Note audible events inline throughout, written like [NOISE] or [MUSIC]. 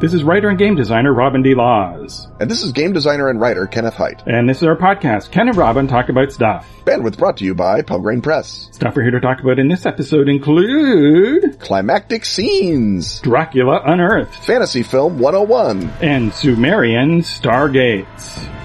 This is writer and game designer Robin D. Laws. And this is game designer and writer Kenneth Hite. And this is our podcast, Ken and Robin Talk About Stuff. Bandwidth brought to you by Pelgrane Press. Stuff we're here to talk about in this episode include Climactic Scenes, Dracula Unearthed, Fantasy Film 101, and Sumerian Stargates.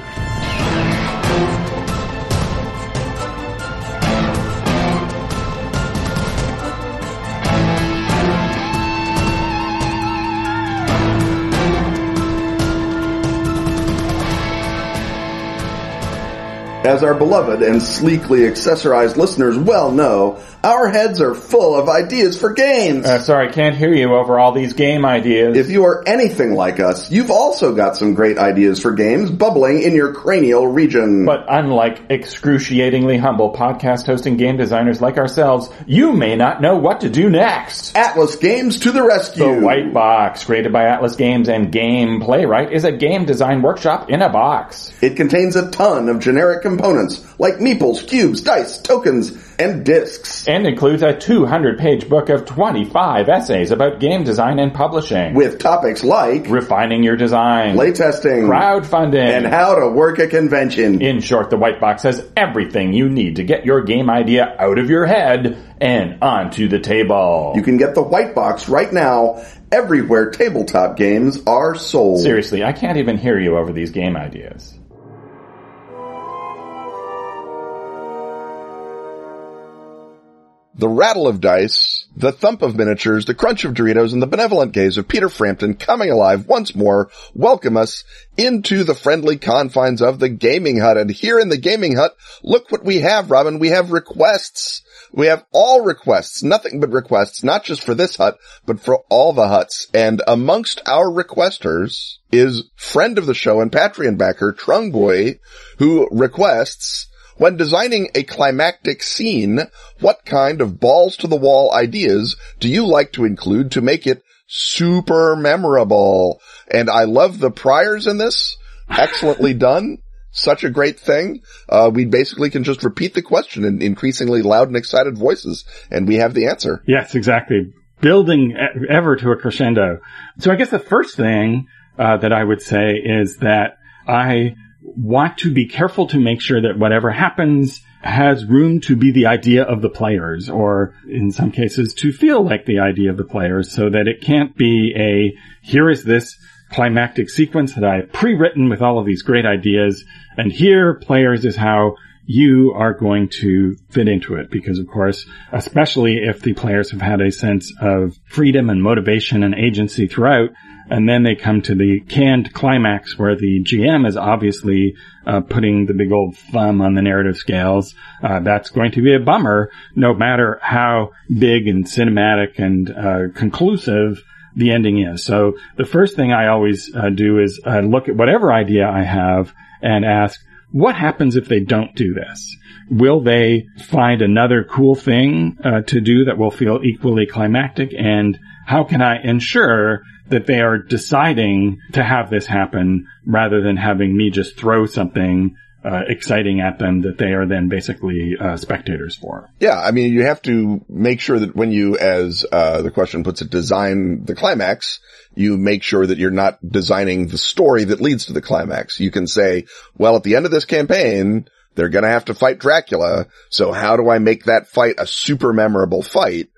As our beloved and sleekly accessorized listeners well know, our heads are full of ideas for games. Uh, sorry, can't hear you over all these game ideas. If you are anything like us, you've also got some great ideas for games bubbling in your cranial region. But unlike excruciatingly humble podcast hosting game designers like ourselves, you may not know what to do next. Atlas Games to the rescue! The White Box, created by Atlas Games and Gameplaywright, is a game design workshop in a box. It contains a ton of generic components like meeples, cubes, dice, tokens, and discs. And includes a 200 page book of 25 essays about game design and publishing. With topics like refining your design, playtesting, crowdfunding, and how to work a convention. In short, the White Box has everything you need to get your game idea out of your head and onto the table. You can get the White Box right now everywhere tabletop games are sold. Seriously, I can't even hear you over these game ideas. The rattle of dice, the thump of miniatures, the crunch of Doritos, and the benevolent gaze of Peter Frampton coming alive once more welcome us into the friendly confines of the gaming hut. And here in the gaming hut, look what we have, Robin. We have requests. We have all requests, nothing but requests, not just for this hut, but for all the huts. And amongst our requesters is friend of the show and Patreon backer, Trung Trungboy, who requests when designing a climactic scene, what kind of balls to the wall ideas do you like to include to make it super memorable? And I love the priors in this. Excellently [LAUGHS] done. Such a great thing. Uh, we basically can just repeat the question in increasingly loud and excited voices, and we have the answer. Yes, exactly. Building ever to a crescendo. So I guess the first thing uh, that I would say is that I want to be careful to make sure that whatever happens has room to be the idea of the players, or in some cases to feel like the idea of the players, so that it can't be a, here is this climactic sequence that I have pre-written with all of these great ideas, and here, players, is how you are going to fit into it. Because of course, especially if the players have had a sense of freedom and motivation and agency throughout, and then they come to the canned climax where the GM is obviously uh, putting the big old thumb on the narrative scales. Uh, that's going to be a bummer, no matter how big and cinematic and uh, conclusive the ending is. So the first thing I always uh, do is uh, look at whatever idea I have and ask, what happens if they don't do this? Will they find another cool thing uh, to do that will feel equally climactic? And how can I ensure that they are deciding to have this happen rather than having me just throw something uh, exciting at them that they are then basically uh, spectators for. Yeah, I mean, you have to make sure that when you, as uh, the question puts it, design the climax, you make sure that you're not designing the story that leads to the climax. You can say, well, at the end of this campaign, they're going to have to fight Dracula. So how do I make that fight a super memorable fight?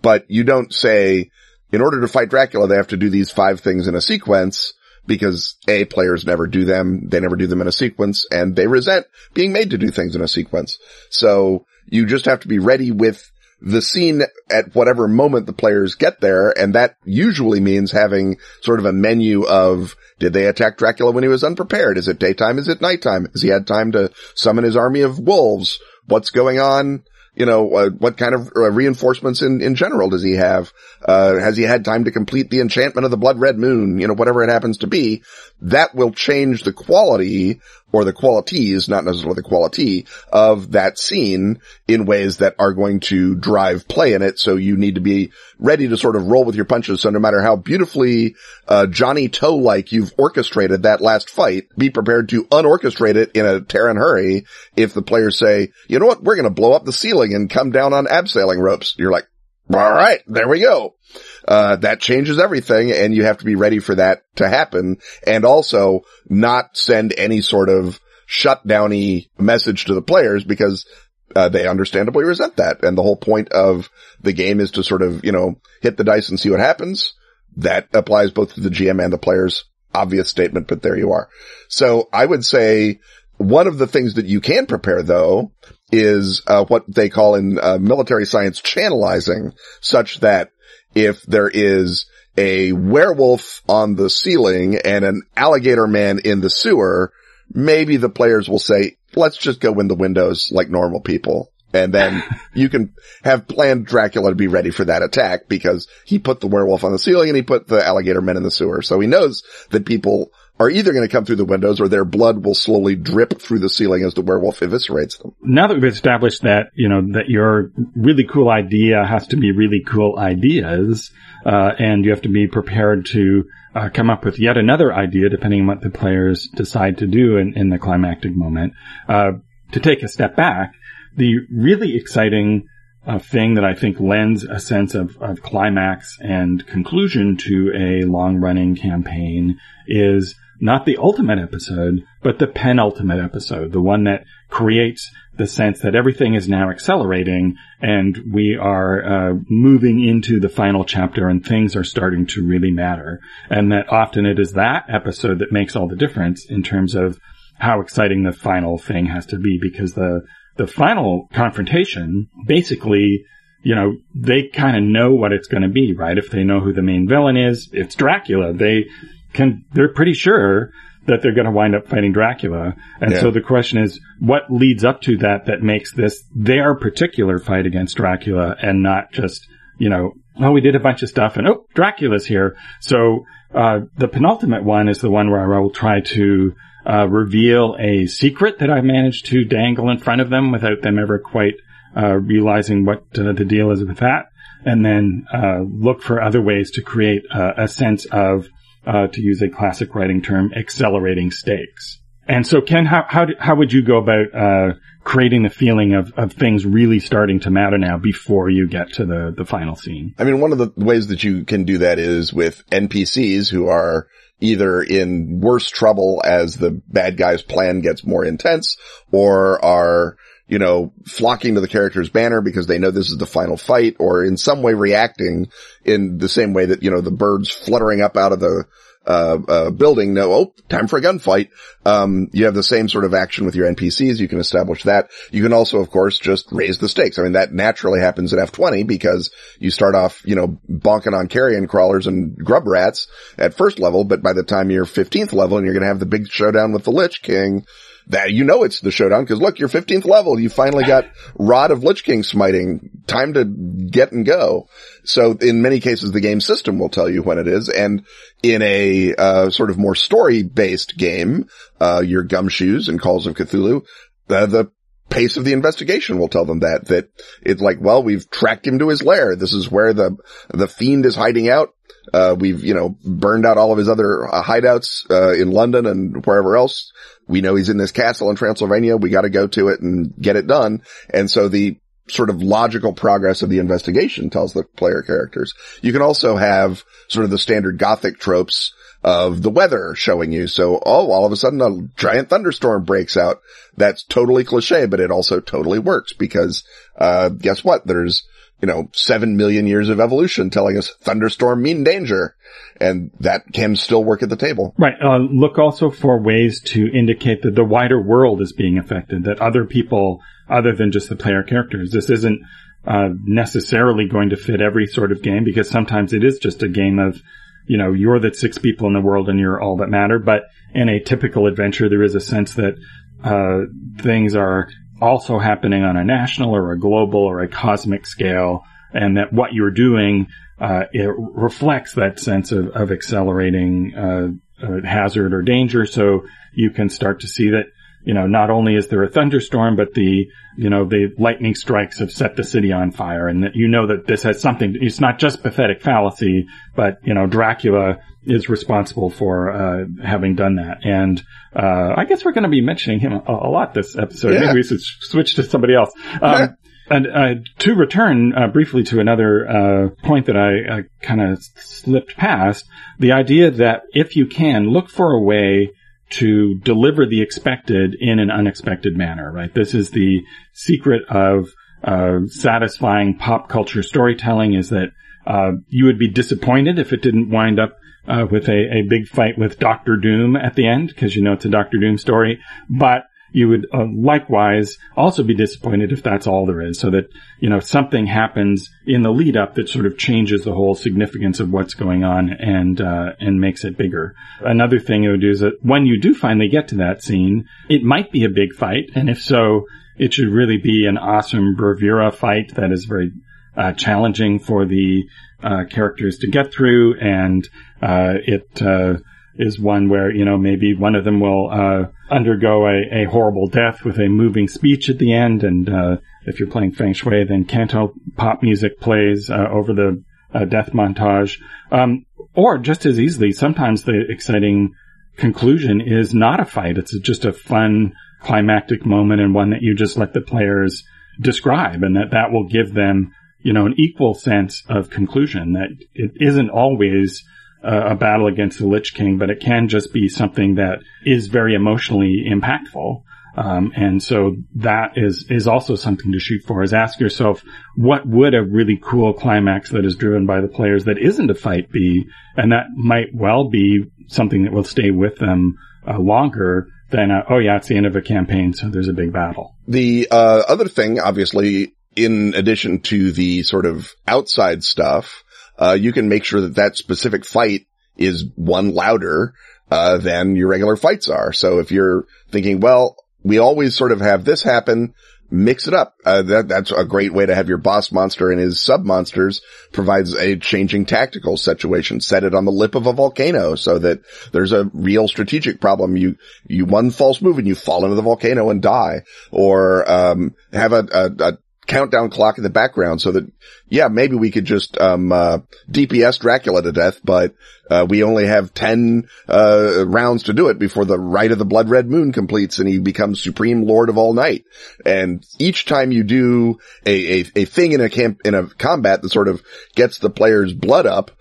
But you don't say, in order to fight Dracula, they have to do these five things in a sequence because A, players never do them. They never do them in a sequence and they resent being made to do things in a sequence. So you just have to be ready with the scene at whatever moment the players get there. And that usually means having sort of a menu of did they attack Dracula when he was unprepared? Is it daytime? Is it nighttime? Has he had time to summon his army of wolves? What's going on you know, uh, what kind of uh, reinforcements in, in general does he have? Uh, has he had time to complete the enchantment of the blood red moon? You know, whatever it happens to be, that will change the quality or the qualities, not necessarily the quality of that scene in ways that are going to drive play in it. So you need to be ready to sort of roll with your punches. So no matter how beautifully, uh, Johnnie To like you've orchestrated that last fight, be prepared to unorchestrate it in a tear and hurry if the players say, you know what, we're going to blow up the ceiling and come down on abseiling ropes. You're like, all right, there we go. Uh, that changes everything and you have to be ready for that to happen and also not send any sort of shutdowny message to the players because uh, they understandably resent that. And the whole point of the game is to sort of, you know, hit the dice and see what happens. That applies both to the GM and the players. Obvious statement, but there you are. So I would say one of the things that you can prepare though is uh, what they call in uh, military science channelizing such that if there is a werewolf on the ceiling and an alligator man in the sewer, maybe the players will say, let's just go in the windows like normal people. And then [LAUGHS] you can have planned Dracula to be ready for that attack because he put the werewolf on the ceiling and he put the alligator men in the sewer. So he knows that people are either going to come through the windows or their blood will slowly drip through the ceiling as the werewolf eviscerates them. Now that we've established that, you know, that your really cool idea has to be really cool ideas, uh, and you have to be prepared to uh, come up with yet another idea depending on what the players decide to do in, in the climactic moment. Uh, to take a step back, the really exciting uh, thing that I think lends a sense of, of climax and conclusion to a long running campaign is not the ultimate episode, but the penultimate episode, the one that creates the sense that everything is now accelerating and we are uh, moving into the final chapter and things are starting to really matter. And that often it is that episode that makes all the difference in terms of how exciting the final thing has to be because the, the final confrontation basically you know, they kind of know what it's going to be, right? If they know who the main villain is, it's Dracula. They can, they're pretty sure that they're going to wind up fighting Dracula. And Yeah. so the question is, what leads up to that that makes this their particular fight against Dracula and not just, you know, oh, we did a bunch of stuff and oh, Dracula's here. So, uh, the penultimate one is the one where I will try to, uh, reveal a secret that I managed to dangle in front of them without them ever quite, uh, realizing what uh, the deal is with that. And then, uh, look for other ways to create uh, a sense of, uh, to use a classic writing term, accelerating stakes. And so, Ken, how how, do, how would you go about uh, creating the feeling of, of things really starting to matter now before you get to the the final scene? I mean, one of the ways that you can do that is with NPCs who are either in worse trouble as the bad guy's plan gets more intense or are, you know, flocking to the character's banner because they know this is the final fight or in some way reacting in the same way that, you know, the birds fluttering up out of the uh, uh, building know, oh, time for a gunfight. Um, you have the same sort of action with your NPCs. You can establish that. You can also, of course, just raise the stakes. I mean, that naturally happens at D20 because you start off, you know, bonking on carrion crawlers and grub rats at first level, but by the time you're 15th level and you're going to have the big showdown with the Lich King, that you know it's the showdown because look, you're 15th level. You finally got Rod of Lich King smiting. Time to get and go. So in many cases, the game system will tell you when it is. And in a uh, sort of more story based game, uh, your gumshoes and Calls of Cthulhu, uh, the pace of the investigation will tell them that, that it's like, well, we've tracked him to his lair. This is where the, the fiend is hiding out. Uh, we've, you know, burned out all of his other uh, hideouts, uh, in London and wherever else. We know he's in this castle in Transylvania. We got to go to it and get it done. And so the sort of logical progress of the investigation tells the player characters. You can also have sort of the standard gothic tropes of the weather showing you. So, oh, all of a sudden a giant thunderstorm breaks out. That's totally cliche, but it also totally works because, uh, guess what? There's, you know, seven million years of evolution telling us thunderstorm mean danger. And that can still work at the table. Right. Uh, look also for ways to indicate that the wider world is being affected, that other people, other than just the player characters, this isn't uh, necessarily going to fit every sort of game because sometimes it is just a game of, you know, you're the six people in the world and you're all that matter. But in a typical adventure, there is a sense that uh, things are also happening on a national or a global or a cosmic scale, and that what you're doing uh, it reflects that sense of, of accelerating uh, uh, hazard or danger. So you can start to see that you know not only is there a thunderstorm, but the you know the lightning strikes have set the city on fire, and that you know that this has something. It's not just pathetic fallacy, but you know Dracula is responsible for uh, having done that. And uh, I guess we're going to be mentioning him a, a lot this episode. Yeah. Maybe we should switch to somebody else. Um, And uh, to return uh, briefly to another uh, point that I, I kind of slipped past, the idea that if you can, look for a way to deliver the expected in an unexpected manner, right? This is the secret of uh, satisfying pop culture storytelling is that uh, you would be disappointed if it didn't wind up uh, with a, a big fight with Doctor Doom at the end, because you know it's a Doctor Doom story. But you would uh, likewise also be disappointed if that's all there is. So that, you know, something happens in the lead up that sort of changes the whole significance of what's going on and, uh, and makes it bigger. Another thing it would do is that when you do finally get to that scene, it might be a big fight. And if so, it should really be an awesome bravura fight that is very, uh, challenging for the, uh, characters to get through and, uh, it, uh, is one where, you know, maybe one of them will uh, undergo a, a, horrible death with a moving speech at the end. And uh, if you're playing Feng Shui, then canto pop music plays uh, over the uh, death montage. Um, or just as easily, sometimes the exciting conclusion is not a fight. It's just a fun climactic moment and one that you just let the players describe and that that will give them, you know, an equal sense of conclusion that it isn't always a battle against the Lich King, but it can just be something that is very emotionally impactful. Um, and so that is is also something to shoot for. Is ask yourself, what would a really cool climax that is driven by the players that isn't a fight be? And that might well be something that will stay with them uh, longer than oh yeah, it's the end of a campaign, so there's a big battle. The uh, other thing, obviously, in addition to the sort of outside stuff, uh, you can make sure that that specific fight is one louder, uh, than your regular fights are. So if you're thinking, well, we always sort of have this happen, mix it up. Uh, that, that's a great way to have your boss monster and his sub monsters provides a changing tactical situation. Set it on the lip of a volcano so that there's a real strategic problem. You, you one false move and you fall into the volcano and die or, um, have a, a, a countdown clock in the background so that, yeah, maybe we could just, um, uh, DPS Dracula to death, but, uh, we only have 10, uh, rounds to do it before the rite of the blood red moon completes and he becomes supreme lord of all night. And each time you do a, a, a thing in a camp, in a combat that sort of gets the player's blood up,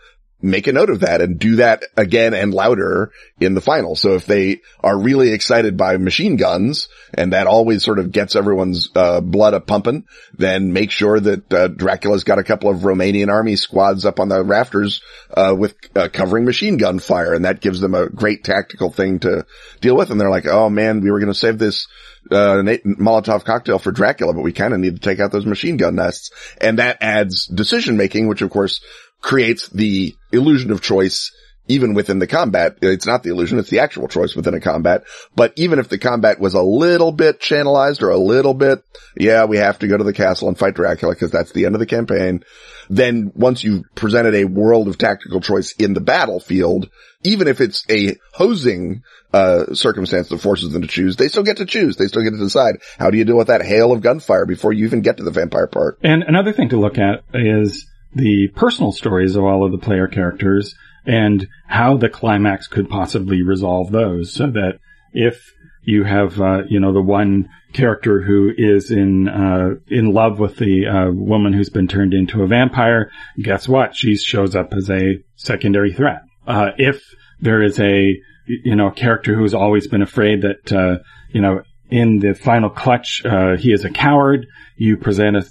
make a note of that and do that again and louder in the final. So if they are really excited by machine guns and that always sort of gets everyone's uh, blood a pumping, then make sure that uh, Dracula's got a couple of Romanian army squads up on the rafters uh, with uh, covering machine gun fire, and that gives them a great tactical thing to deal with. And they're like, "Oh man, we were going to save this." Uh, Molotov cocktail for Dracula, but we kind of need to take out those machine gun nests. And that adds decision making, which of course creates the illusion of choice even within the combat. It's not the illusion, it's the actual choice within a combat. But even if the combat was a little bit channelized or a little bit, yeah, we have to go to the castle and fight Dracula because that's the end of the campaign. Then once you've presented a world of tactical choice in the battlefield, even if it's a hosing, uh, circumstance that forces them to choose, they still get to choose. They still get to decide. How do you deal with that hail of gunfire before you even get to the vampire part? And another thing to look at is the personal stories of all of the player characters and how the climax could possibly resolve those so that if you have, uh, you know, the one character who is in, uh, in love with the, uh, woman who's been turned into a vampire, guess what? She shows up as a secondary threat. Uh, if there is a, you know, character who's always been afraid that, uh, you know, in the final clutch, uh, he is a coward. You present a,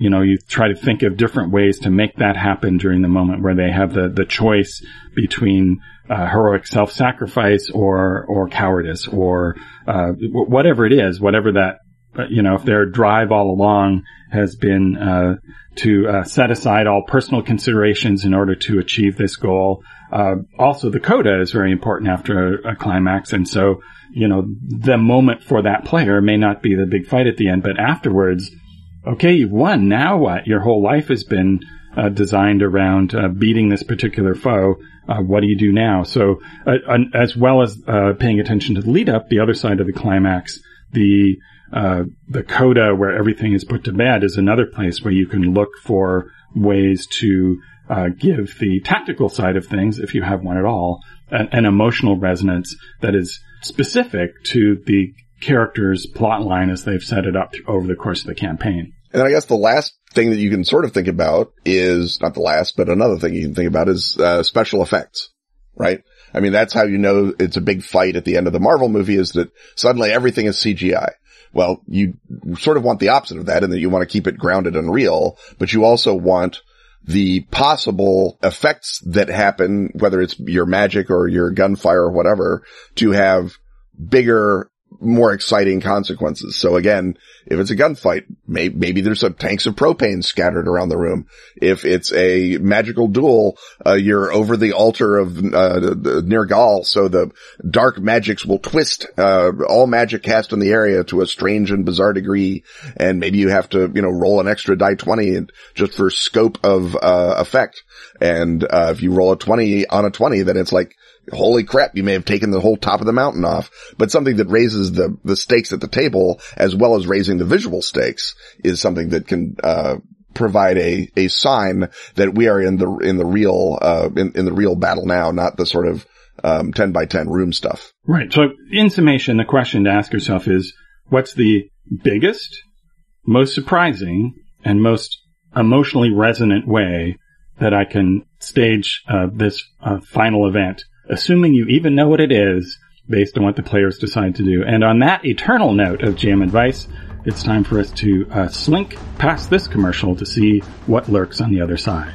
you know, you try to think of different ways to make that happen during the moment where they have the, the choice between uh, heroic self-sacrifice or, or cowardice or, uh, whatever it is, whatever that, uh, you know, if their drive all along has been, uh, to, uh, set aside all personal considerations in order to achieve this goal. also the coda is very important after a, a climax. And so, you know, the moment for that player may not be the big fight at the end, but afterwards, okay, you've won. Now what? Your whole life has been uh, designed around uh, beating this particular foe. Uh, what do you do now? So, uh, as well as uh, paying attention to the lead up, the other side of the climax, the uh, the coda where everything is put to bed is another place where you can look for ways to give the tactical side of things, if you have one at all, an, an emotional resonance that is specific to the character's plot line as they've set it up over the course of the campaign. And I guess the last thing that you can sort of think about is not the last, but another thing you can think about is uh, special effects, right? I mean, that's how you know it's a big fight at the end of the Marvel movie is that suddenly everything is CGI. Well, you sort of want the opposite of that in that you want to keep it grounded and real, but you also want the possible effects that happen, whether it's your magic or your gunfire or whatever, to have bigger more exciting consequences. So again, if it's a gunfight, may- maybe there's some tanks of propane scattered around the room. If it's a magical duel, uh, you're over the altar of, uh, Nergal, so the dark magics will twist, uh, all magic cast in the area to a strange and bizarre degree. And maybe you have to, you know, roll an extra die 20 just for scope of, uh, effect. And, uh, if you roll a 20 on a 20, then it's like, holy crap, you may have taken the whole top of the mountain off, but something that raises the, the stakes at the table as well as raising the visual stakes is something that can, uh, provide a, a sign that we are in the, in the real, uh, in, in the real battle now, not the sort of, um, 10 by 10 room stuff. Right. So in summation, the question to ask yourself is, what's the biggest, most surprising, and most emotionally resonant way that I can stage uh, this uh, final event assuming you even know what it is based on what the players decide to do. And on that eternal note of GM advice, it's time for us to uh, slink past this commercial to see what lurks on the other side.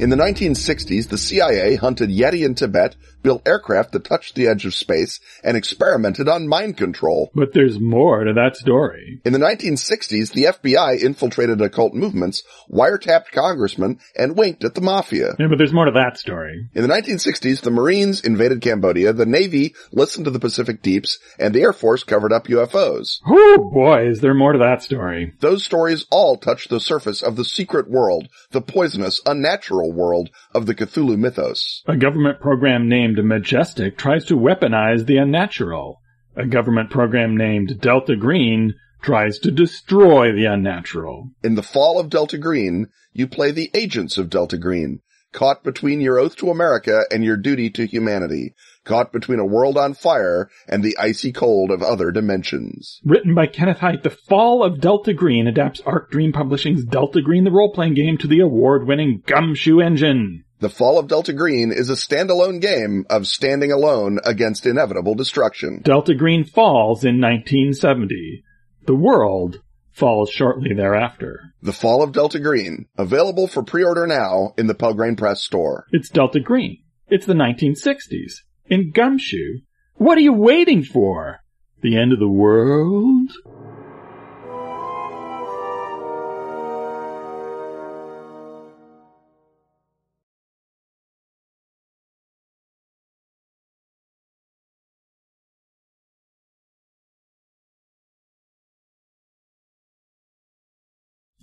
In the 1960s, the CIA hunted Yeti in Tibet, built aircraft that touched the edge of space, and experimented on mind control. But there's more to that story. In the 1960s, the FBI infiltrated occult movements, wiretapped congressmen, and winked at the mafia. Yeah, but there's more to that story. In the 1960s, the Marines invaded Cambodia, the Navy listened to the Pacific Deeps, and the Air Force covered up UFOs. Oh boy, is there more to that story. Those stories all touch the surface of the secret world, the poisonous, unnatural world of the Cthulhu mythos. A government program named Majestic tries to weaponize the unnatural. A government program named Delta Green tries to destroy the unnatural. In the fall of Delta Green, you play the agents of Delta Green, caught between your oath to America and your duty to humanity, caught between a world on fire and the icy cold of other dimensions. Written by Kenneth Hite, The Fall of Delta Green adapts Arc Dream Publishing's Delta Green the role-playing game to the award-winning Gumshoe engine. The Fall of Delta Green is a standalone game of standing alone against inevitable destruction. Delta Green falls in 1970. The world falls shortly thereafter. The Fall of Delta Green, available for pre-order now in the Pelgrane Press store. It's Delta Green. It's the 1960s. In Gumshoe. What are you waiting for? The end of the world?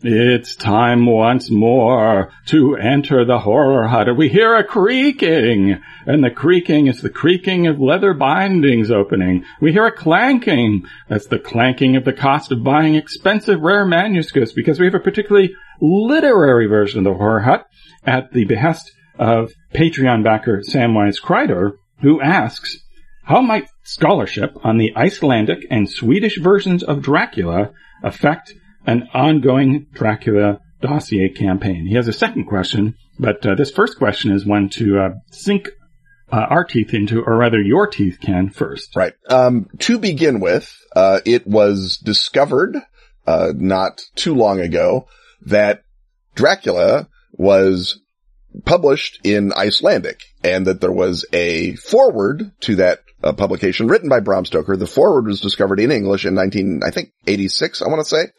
It's time once more to enter the horror hut. We hear a creaking, and the creaking is the creaking of leather bindings opening. We hear a clanking. That's the clanking of the cost of buying expensive rare manuscripts because we have a particularly literary version of the horror hut at the behest of Patreon backer Samwise Kreider, who asks, how might scholarship on the Icelandic and Swedish versions of Dracula affect an ongoing Dracula dossier campaign. He has a second question, but uh, this first question is one to uh, sink uh, our teeth into, or rather your teeth can first. Right. Um, to begin with, uh, it was discovered uh, not too long ago that Dracula was published in Icelandic and that there was a forward to that uh, publication written by Bram Stoker. The forward was discovered in English in 19, I think 86, I want to say.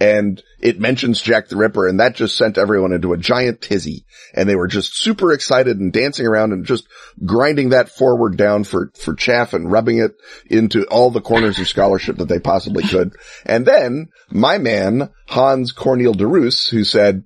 And it mentions Jack the Ripper and that just sent everyone into a giant tizzy. And they were just super excited and dancing around and just grinding that forward down for, for chaff and rubbing it into all the corners of scholarship that they possibly could. And then my man, Hans Corneel de Roos, who said,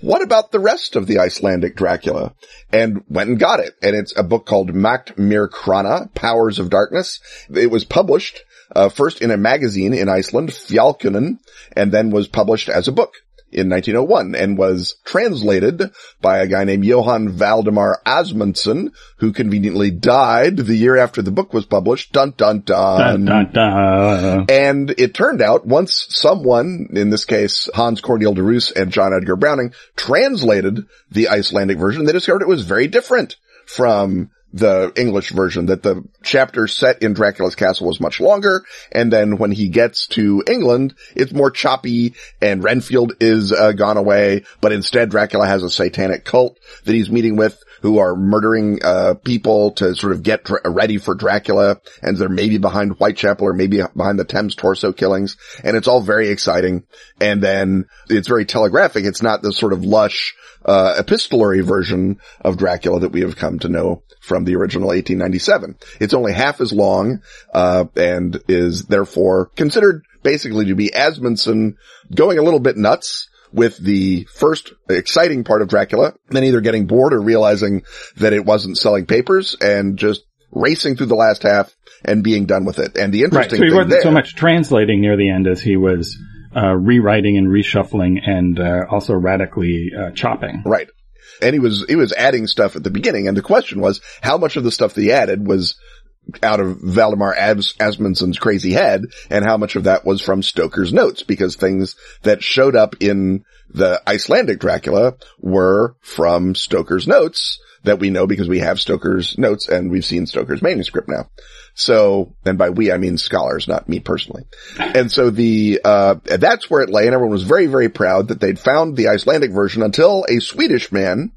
what about the rest of the Icelandic Dracula? And went and got it. And it's a book called Makt Myrkranna, Powers of Darkness. It was published uh, first in a magazine in Iceland, Fjallkonan, and then was published as a book in 1901 and was translated by a guy named Johann Valdemar Asmundsson, who conveniently died the year after the book was published. Dun dun dun. Dun, dun, dun. And it turned out once someone, in this case Hans Corneel de Roos and John Edgar Browning, translated the Icelandic version, they discovered it was very different from the English version, that the chapter set in Dracula's castle was much longer, and then when he gets to England, it's more choppy, and Renfield is uh, gone away, but instead Dracula has a satanic cult that he's meeting with, who are murdering uh, people to sort of get ready for Dracula, and they're maybe behind Whitechapel or maybe behind the Thames torso killings, and it's all very exciting. And then it's very telegraphic. It's not the sort of lush uh, epistolary version of Dracula that we have come to know from the original 1897. It's only half as long, uh, and is therefore considered basically to be Asmundsson going a little bit nuts with the first exciting part of Dracula, then either getting bored or realizing that it wasn't selling papers and just racing through the last half and being done with it. And the Right. interesting So he thing wasn't there, so much translating near the end as he was uh, rewriting and reshuffling and uh, also radically uh, chopping. Right. And he was, he was adding stuff at the beginning. And the question was, how much of the stuff that he added was out of Valdemar As- Asmundsson's crazy head and how much of that was from Stoker's notes because things that showed up in the Icelandic Dracula were from Stoker's notes that we know because we have Stoker's notes and we've seen Stoker's manuscript now. So, and by we, I mean scholars, not me personally. And so the, uh, that's where it lay and everyone was very, very proud that they'd found the Icelandic version until a Swedish man,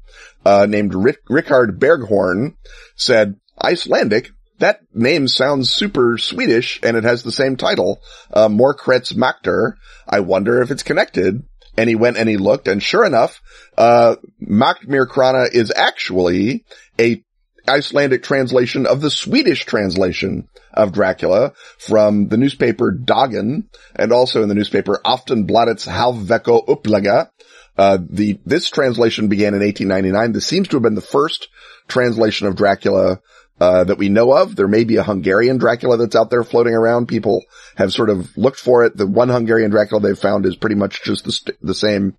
uh, named Rick, Rickard Berghorn said, Icelandic? That name sounds super Swedish and it has the same title, uh, Makter. I wonder if it's connected. And he went and he looked and sure enough, uh, Makt Myrkranna is actually a Icelandic translation of the Swedish translation of Dracula from the newspaper Dagen and also in the newspaper Aftonbladets Halvvecko Upplaga. Uh, the, this translation began in 1899. This seems to have been the first translation of Dracula uh, that we know of. There may be a Hungarian Dracula that's out there floating around. People have sort of looked for it. The one Hungarian Dracula they've found is pretty much just the, st- the same,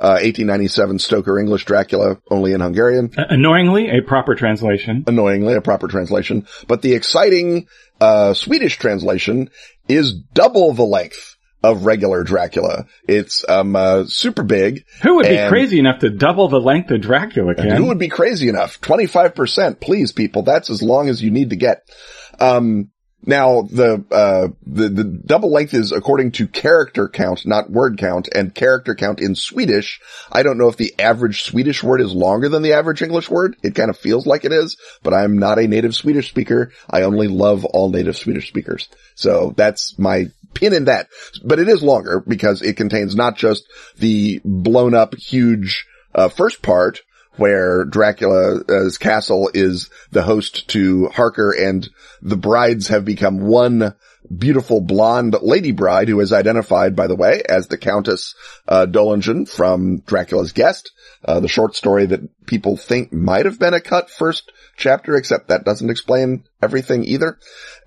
uh, 1897 Stoker English Dracula, only in Hungarian. Uh, annoyingly, a proper translation. Annoyingly, a proper translation. But the exciting, uh, Swedish translation is double the length of regular Dracula. It's, um, uh, super big. Who would be crazy enough to double the length of Dracula, Ken? who would be crazy enough? 25%, please people. That's as long as you need to get. Um, now the, uh, the, the double length is according to character count, not word count, and character count in Swedish. I don't know if the average Swedish word is longer than the average English word. It kind of feels like it is, but I'm not a native Swedish speaker. I only love all native Swedish speakers. So that's my pin in that. But it is longer because it contains not just the blown up huge, uh, first part, where Dracula's castle is the host to Harker and the brides have become one beautiful blonde lady bride who is identified, by the way, as the Countess, uh, Dolingen from Dracula's Guest, uh, the short story that people think might have been a cut first chapter, except that doesn't explain everything either.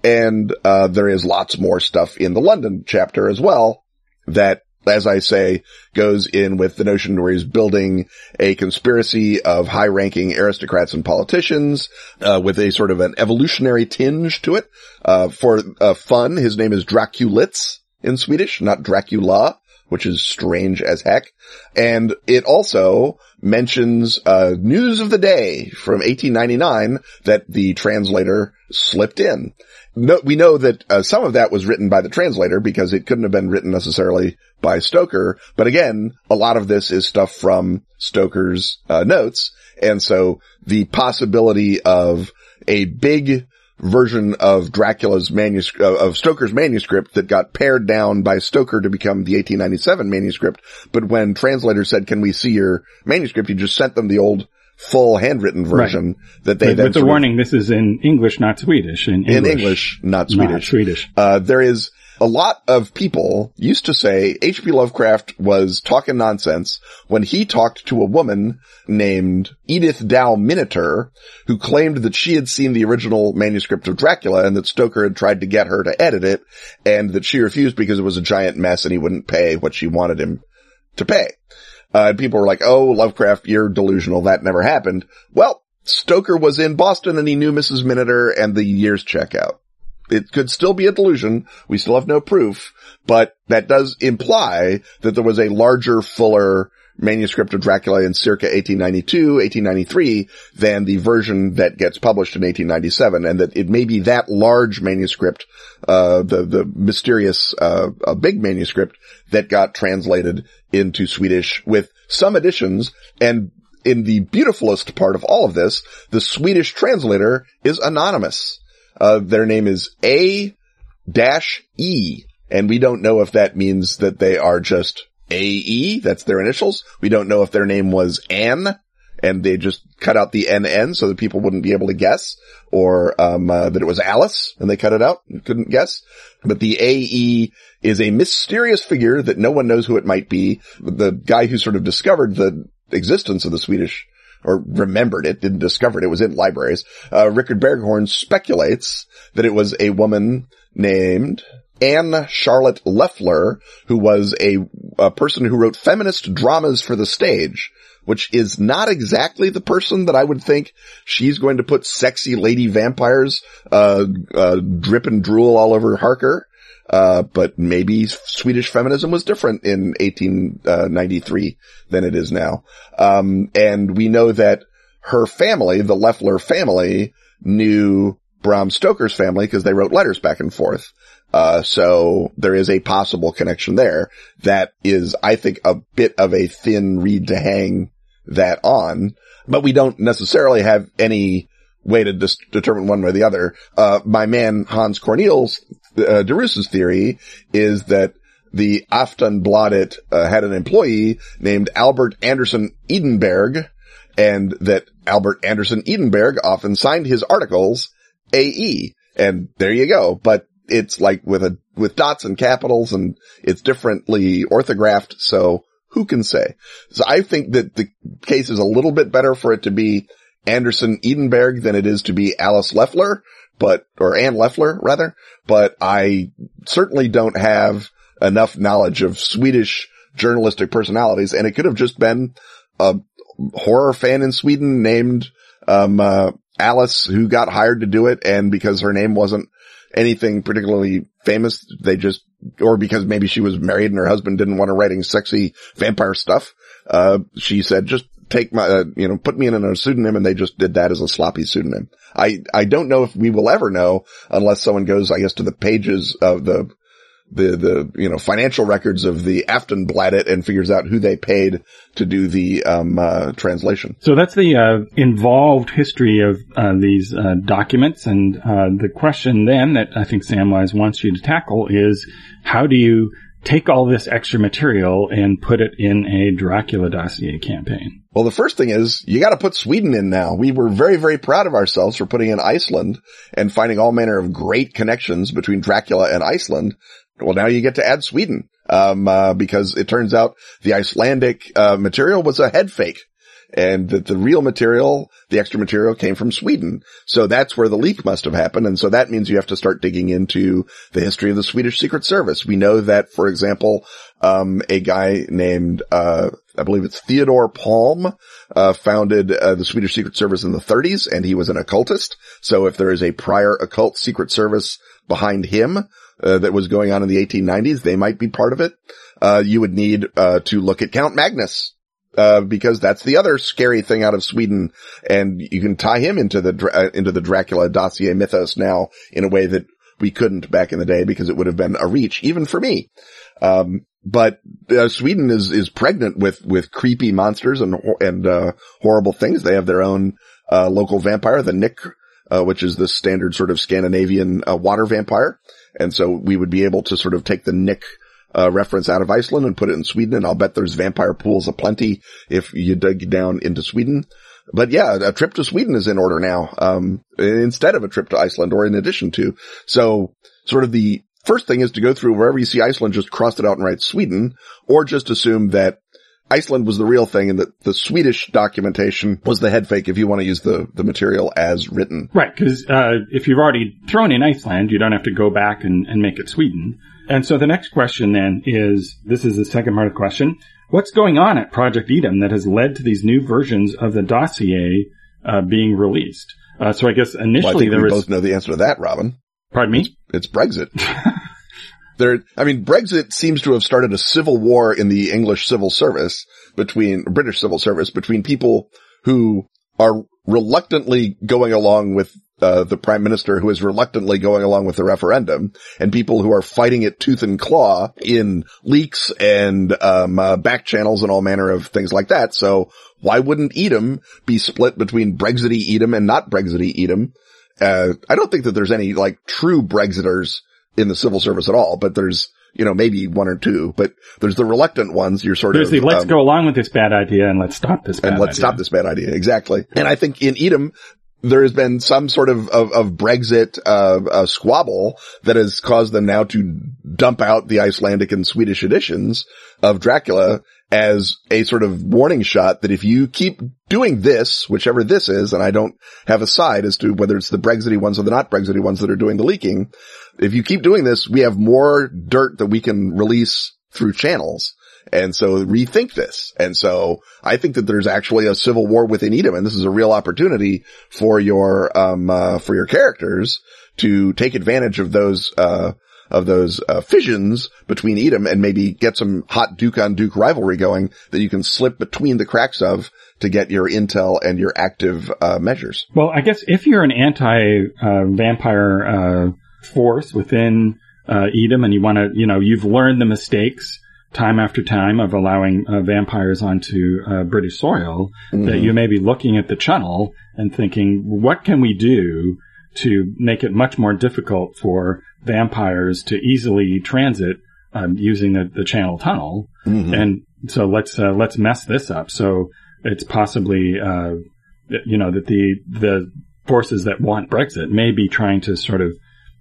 And, uh, there is lots more stuff in the London chapter as well that as I say, goes in with the notion where he's building a conspiracy of high-ranking aristocrats and politicians, uh, with a sort of an evolutionary tinge to it. Uh, for uh, fun, his name is Draculitz in Swedish, not Dracula, which is strange as heck. And it also mentions uh, news of the day from 1899 that the translator slipped in. No, we know that uh, some of that was written by the translator because it couldn't have been written necessarily by Stoker. But again, a lot of this is stuff from Stoker's uh, notes. And so the possibility of a big version of Dracula's manuscript, of Stoker's manuscript that got pared down by Stoker to become the 1897 manuscript. But when translators said, can we see your manuscript? He just sent them the old full handwritten version that they With, then with the warning, this is in English, not Swedish. In English, in English, not not Swedish. Swedish. Uh, there is a lot of people used to say H.P. Lovecraft was talking nonsense when he talked to a woman named Edith Dow Miniter, who claimed that she had seen the original manuscript of Dracula and that Stoker had tried to get her to edit it and that she refused because it was a giant mess and he wouldn't pay what she wanted him to pay. Uh, and people were like, oh, Lovecraft, you're delusional. That never happened. Well, Stoker was in Boston and he knew Mrs. Miniter and the years check out. It could still be a delusion. We still have no proof, but that does imply that there was a larger, fuller manuscript of Dracula in circa 1892, 1893 than the version that gets published in 1897 and that it may be that large manuscript, uh, the, the mysterious, uh, big manuscript that got translated into Swedish with some additions and in the beautifulest part of all of this, the Swedish translator is anonymous. Uh, their name is A dash E, and we don't know if that means that they are just AE, that's their initials. We don't know if their name was Anne, and they just cut out the NN so that people wouldn't be able to guess, or um, uh, that it was Alice, and they cut it out and couldn't guess. But the AE is a mysterious figure that no one knows who it might be. The guy who sort of discovered the existence of the Swedish or remembered it, didn't discover it, it was in libraries. Uh, Richard Berghorn speculates that it was a woman named Anne Charlotte Leffler, who was a, a person who wrote feminist dramas for the stage, which is not exactly the person that I would think she's going to put sexy lady vampires, uh, uh, drip and drool all over Harker. Uh, but maybe Swedish feminism was different in 1893 than it is now. Um, and we know that her family, the Leffler family, knew Bram Stoker's family because they wrote letters back and forth. Uh, so there is a possible connection there that is, I think, a bit of a thin reed to hang that on, but we don't necessarily have any way to dis- determine one way or the other. Uh, my man Hans Cornelius uh, theory is that the Aftonbladet uh, had an employee named Albert Anderson Edenberg, and that Albert Anderson Edenberg often signed his articles AE. And there you go. But it's like with a, with dots and capitals and it's differently orthographed. So who can say? So I think that the case is a little bit better for it to be Anderson Edenberg than it is to be Alice Leffler, but, or Anne Leffler rather, but I certainly don't have enough knowledge of Swedish journalistic personalities and it could have just been a horror fan in Sweden named, um, uh, Alice who got hired to do it. And because her name wasn't anything particularly famous, they just, or because maybe she was married and her husband didn't want her writing sexy vampire stuff, uh, she said, just take my, uh, you know, put me in a pseudonym and they just did that as a sloppy pseudonym. I, I don't know if we will ever know unless someone goes, I guess, to the pages of the, the, the, you know, financial records of the Aftonbladet and figures out who they paid to do the, um, uh, translation. So that's the, uh, involved history of, uh, these, uh, documents. And, uh, the question then that I think Samwise wants you to tackle is how do you take all this extra material and put it in a Dracula dossier campaign? Well, the first thing is you got to put Sweden in now. We were very, very proud of ourselves for putting in Iceland and finding all manner of great connections between Dracula and Iceland. Well, now you get to add Sweden, um, uh, because it turns out the Icelandic, uh, material was a head fake and that the real material, the extra material came from Sweden. So that's where the leak must have happened. And so that means you have to start digging into the history of the Swedish Secret Service. We know that, for example, um, a guy named, uh, I believe it's Theodore Palm, uh, founded uh, the Swedish Secret Service in the 30s and he was an occultist. So if there is a prior occult secret service behind him, uh, that was going on in the 1890s, they might be part of it. Uh, you would need, uh, to look at Count Magnus, uh, because that's the other scary thing out of Sweden. And you can tie him into the, uh, into the Dracula dossier mythos now in a way that we couldn't back in the day because it would have been a reach, even for me. Um, but uh, Sweden is is pregnant with with creepy monsters and and uh, horrible things. They have their own uh, local vampire, the Nick, uh, which is the standard sort of Scandinavian water vampire. And so we would be able to sort of take the Nick uh, reference out of Iceland and put it in Sweden. And I'll bet there's vampire pools aplenty if you dig down into Sweden. But yeah, a trip to Sweden is in order now, um, instead of a trip to Iceland or in addition to. So sort of the first thing is to go through wherever you see Iceland, just cross it out and write Sweden, or just assume that Iceland was the real thing and that the Swedish documentation was the head fake if you want to use the, the material as written. Right, because uh, if you've already thrown in Iceland, you don't have to go back and, and make it Sweden. And so the next question then is, this is the second part of the question, what's going on at Project Edom that has led to these new versions of the dossier uh, being released? Uh, so I guess Well, I initially think there we was, both know the answer to that, Robin. Pardon me? It's Brexit. [LAUGHS] there, I mean, Brexit seems to have started a civil war in the English civil service between British civil service between people who are reluctantly going along with uh, the prime minister who is reluctantly going along with the referendum and people who are fighting it tooth and claw in leaks and um, uh, back channels and all manner of things like that. So why wouldn't Edom be split between Brexity Edom and not Brexity Edom? Uh, I don't think that there's any like true Brexiters in the civil service at all, but there's, you know, maybe one or two, but there's the reluctant ones. You're sort There's of, the let's um, go along with this bad idea and let's stop this bad and let's idea. stop this bad idea. Exactly. And I think in Edom, there has been some sort of, of, of Brexit, uh, uh, squabble that has caused them now to dump out the Icelandic and Swedish editions of Dracula as a sort of warning shot that if you keep doing this, whichever this is, and I don't have a side as to whether it's the Brexity ones or the not Brexity ones that are doing the leaking, if you keep doing this, we have more dirt that we can release through channels. And so rethink this. And so I think that there's actually a civil war within Edom and this is a real opportunity for your, um, uh, for your characters to take advantage of those, uh, of those, uh, fissions between Edom and maybe get some hot Duke on Duke rivalry going that you can slip between the cracks of to get your intel and your active, uh, measures. Well, I guess if you're an anti-vampire uh, force within uh, Edom and you want to, you know, you've learned the mistakes time after time of allowing uh, vampires onto uh, British soil, that you may be looking at the channel and thinking, what can we do to make it much more difficult for vampires to easily transit um, using the, the channel tunnel? And so let's uh, let's mess this up. So it's possibly uh, you know that the the forces that want Brexit may be trying to sort of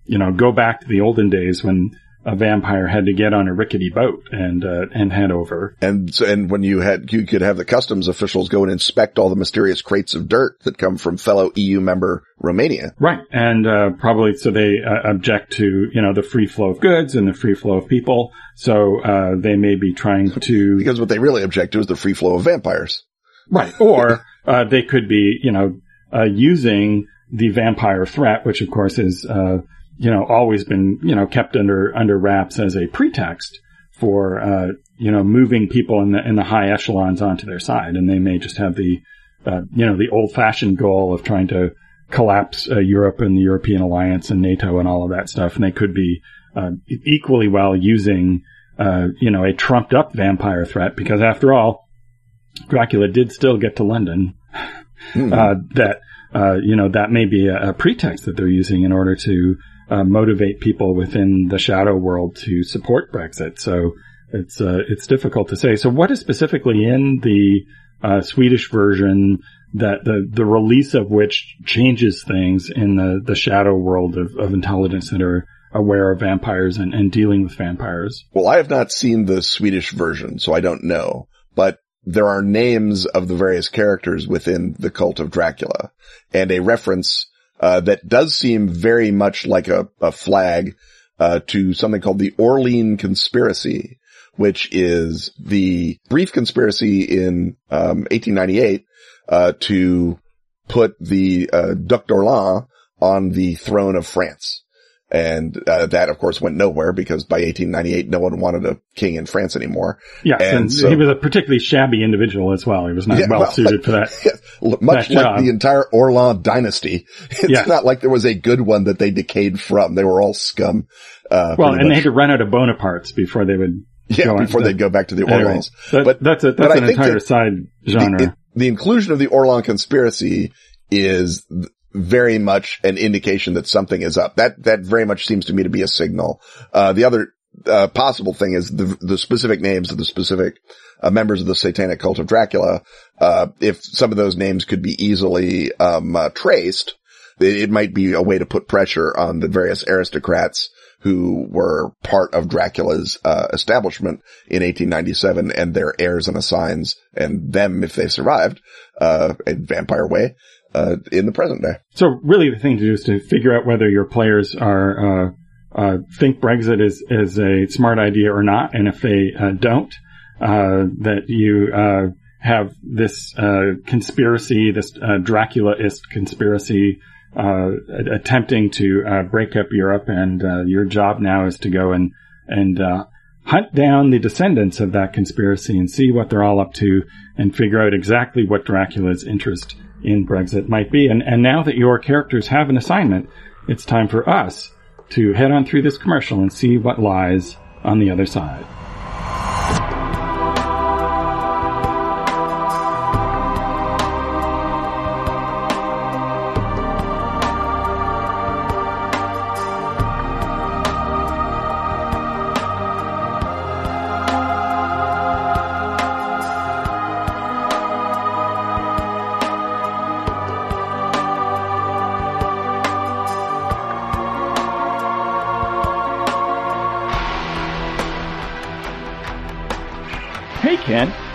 you know go back to the olden days when a vampire had to get on a rickety boat and uh, and head over. And so, and when you had, you could have the customs officials go and inspect all the mysterious crates of dirt that come from fellow EU member Romania. Right, and uh, probably so they uh, object to you know the free flow of goods and the free flow of people. So uh, they may be trying to Because what they really object to is the free flow of vampires. Right. Or uh, they could be, you know, uh, using the vampire threat, which of course is, uh, you know, always been, you know, kept under under wraps as a pretext for, uh, you know, moving people in the in the high echelons onto their side, and they may just have the, uh, you know, the old fashioned goal of trying to collapse uh, Europe and the European alliance and NATO and all of that stuff, and they could be uh, equally well using, uh, you know, a trumped up vampire threat because after all. Dracula did still get to London. Uh, that uh, you know that may be a, a pretext that they're using in order to uh, motivate people within the shadow world to support Brexit. So it's uh, it's difficult to say. So what is specifically in the uh, Swedish version that the the release of which changes things in the the shadow world of, of intelligence that are aware of vampires and, and dealing with vampires? Well, I have not seen the Swedish version, so I don't know, but there are names of the various characters within the cult of Dracula and a reference, uh, that does seem very much like a, a flag, uh, to something called the Orlean conspiracy, which is the brief conspiracy in, um, 1898, uh, to put the, uh, Duc d'Orléans on the throne of France. And, uh, that of course went nowhere because by 1898 no one wanted a king in France anymore. Yes, And and, so- he was a particularly shabby individual as well. He was not Yeah, well, well, suited [LAUGHS] for that. [LAUGHS] Much that like job. the entire Orleans dynasty. [LAUGHS] It's Yeah. not like there was a good one that they decayed from. They were all scum. Uh, Well, and they had to run out of Bonapartes before they would. yeah, go before they'd go back to the Anyway, Orleans. that- But- that's a, that's an entire that side genre. The, it- the inclusion of the Orleans conspiracy is very much an indication that something is up. That, that very much seems to me to be a signal. Uh, the other, uh, possible thing is the, the specific names of the specific uh, members of the satanic cult of Dracula. Uh, if some of those names could be easily, um, uh, traced, it, it might be a way to put pressure on the various aristocrats who were part of Dracula's uh, establishment in 1897 and their heirs and assigns and them if they survived uh, in vampire way uh, in the present day. So really the thing to do is to figure out whether your players are uh, uh, think Brexit is is a smart idea or not, and if they uh, don't, uh, that you uh, have this uh, conspiracy, this uh, Dracula-ist conspiracy, attempting to break up Europe, and your job now is to go and and hunt down the descendants of that conspiracy and see what they're all up to, and figure out exactly what Dracula's interest in Brexit might be. And and now that your characters have an assignment, it's time for us to head on through this commercial and see what lies on the other side.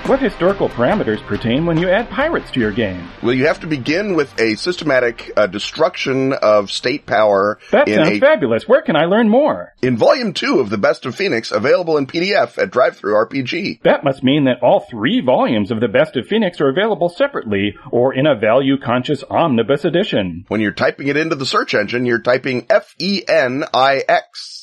What historical parameters pertain when you add pirates to your game? Well, you have to begin with a systematic uh, destruction of state power. That sounds a, fabulous. Where can I learn more? In Volume 2 of The Best of Phoenix, available in PDF at DriveThruRPG. That must mean that all three volumes of The Best of Phoenix are available separately or in a value-conscious omnibus edition. When you're typing it into the search engine, you're typing F-E-N-I-X.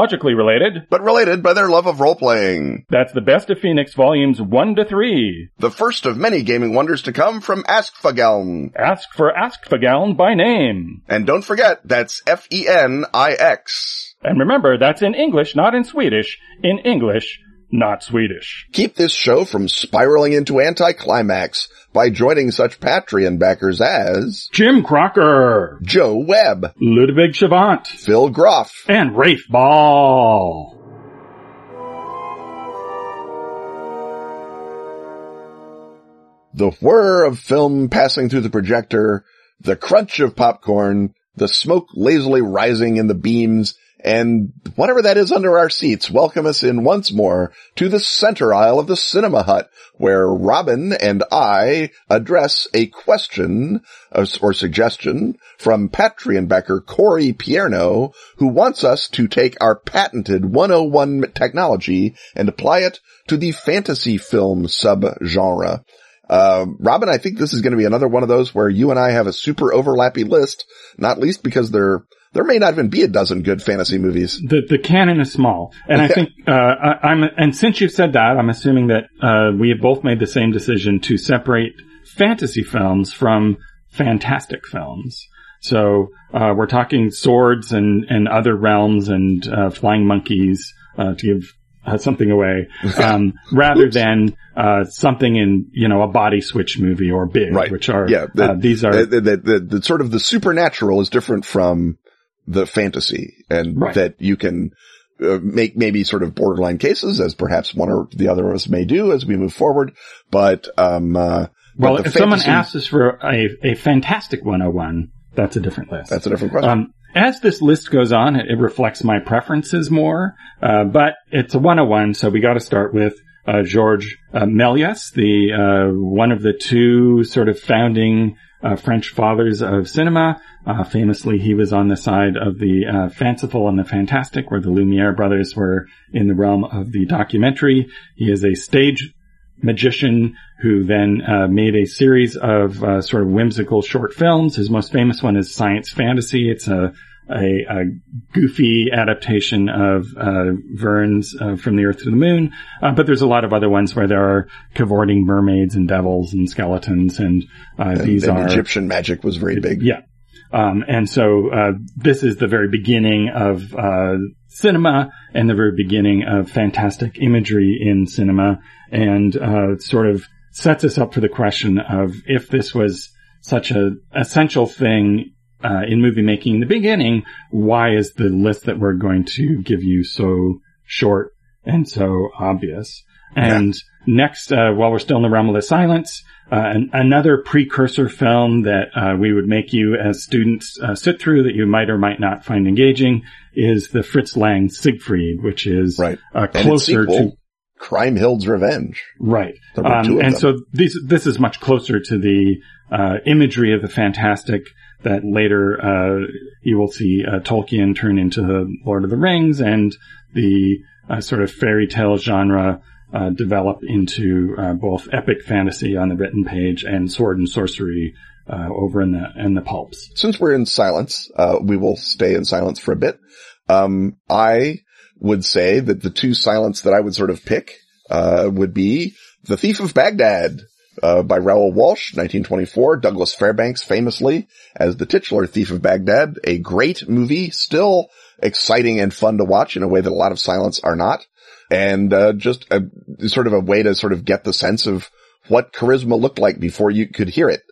chronologically related, but related by their love of role playing. That's the best of Phoenix volumes 1 to 3. The first of many gaming wonders to come from Askfageln. Ask for Askfageln by name. And don't forget, that's F-E-N-I-X. And remember, that's in English, not in Swedish. In English, not Swedish. Keep this show from spiraling into anticlimax by joining such Patreon backers as Jim Crocker, Joe Webb, Ludwig Chavant, Phil Groff, and Rafe Ball. The whir of film passing through the projector, the crunch of popcorn, the smoke lazily rising in the beams, and whatever that is under our seats, welcome us in once more to the center aisle of the cinema hut where Robin and I address a question uh, or suggestion from Patreon backer Corey Pierno who wants us to take our patented 101 technology and apply it to the fantasy film subgenre. Uh, Robin, I think this is going to be another one of those where you and I have a super overlappy list, not least because they're there may not even be a dozen good fantasy movies. The the canon is small, and I [LAUGHS] think uh, I, am and since you've said that, I'm assuming that uh, we have both made the same decision to separate fantasy films from fantastic films. So uh, we're talking swords and and other realms and uh, flying monkeys uh, to give uh, something away, [LAUGHS] um, rather than uh, something in you know a body switch movie or big, right. which are yeah. The, uh, these are the, the, the, the, sort of the supernatural is different from the fantasy and right. that you can uh, make maybe sort of borderline cases as perhaps one or the other of us may do as we move forward. But, um, uh, well, if fantasy, someone asks us for a, a fantastic 101, that's a different list. That's a different question. Um, as this list goes on, it, it reflects my preferences more, uh, but it's a 101, so we got to start with uh, Georges uh, Méliès, the uh, one of the two sort of founding uh, French fathers of cinema. Uh, famously, he was on the side of the uh, fanciful and the fantastic, where the Lumiere brothers were in the realm of the documentary. He is a stage magician who then uh, made a series of uh, sort of whimsical short films. His most famous one is Science Fantasy. It's a a, a goofy adaptation of uh, Verne's uh, From the Earth to the Moon, uh, but there's a lot of other ones where there are cavorting mermaids and devils and skeletons, and, uh, and these and are Egyptian magic was very big. Yeah, Um, and so uh, this is the very beginning of uh, cinema and the very beginning of fantastic imagery in cinema, and uh, sort of sets us up for the question of if this was such a essential thing uh, in movie making in the beginning, why is the list that we're going to give you so short and so obvious? And yeah. next, uh, while we're still in the realm of the silence, uh, an, another precursor film that uh, we would make you as students uh, sit through that you might or might not find engaging is the Fritz Lang Siegfried, which is right. Uh, closer to Kriemhild's Revenge. Right. Um, and so this, this is much closer to the uh, imagery of the fantastic that later uh, you will see Tolkien turn into the Lord of the Rings and the sort of fairy tale genre uh, develop into uh, both epic fantasy on the written page and sword and sorcery uh, over in the in the pulps. Since we're in silence, uh, we will stay in silence for a bit. Um, I would say that the two silence that I would sort of pick uh, would be The Thief of Baghdad. Uh, by Raoul Walsh, 1924, Douglas Fairbanks famously as the titular Thief of Baghdad, a great movie, still exciting and fun to watch in a way that a lot of silence are not and uh, just a sort of a way to sort of get the sense of what charisma looked like before you could hear it.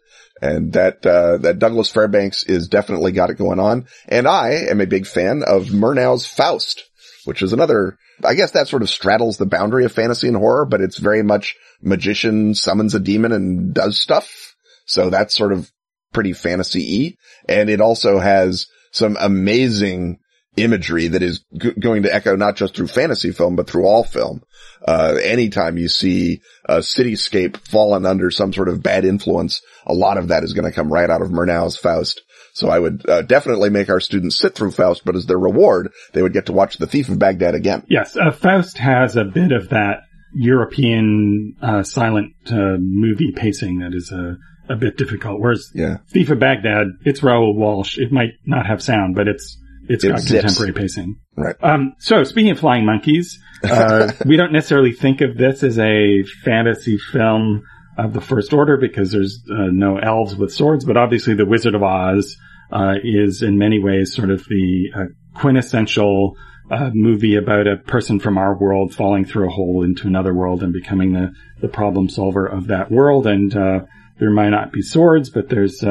And that, uh, that Douglas Fairbanks is definitely got it going on. And I am a big fan of Murnau's Faust, which is another, I guess that sort of straddles the boundary of fantasy and horror, but it's very much magician summons a demon and does stuff. So that's sort of pretty fantasy-y. And it also has some amazing imagery that is g- going to echo not just through fantasy film, but through all film. Uh, anytime you see a cityscape fallen under some sort of bad influence, a lot of that is going to come right out of Murnau's Faust. So I would uh, definitely make our students sit through Faust, but as their reward, they would get to watch The Thief of Baghdad again. Yes, uh, Faust has a bit of that European uh, silent uh, movie pacing that is a a bit difficult. Whereas yeah. Thief of Baghdad, it's Raoul Walsh. It might not have sound, but it's it's it got zips. contemporary pacing. Right. Um, so speaking of flying monkeys, uh, [LAUGHS] we don't necessarily think of this as a fantasy film of the first order because there's uh, no elves with swords, but obviously the Wizard of Oz uh, is in many ways sort of the uh, quintessential uh, movie about a person from our world falling through a hole into another world and becoming the, the problem solver of that world. And uh, there might not be swords, but there's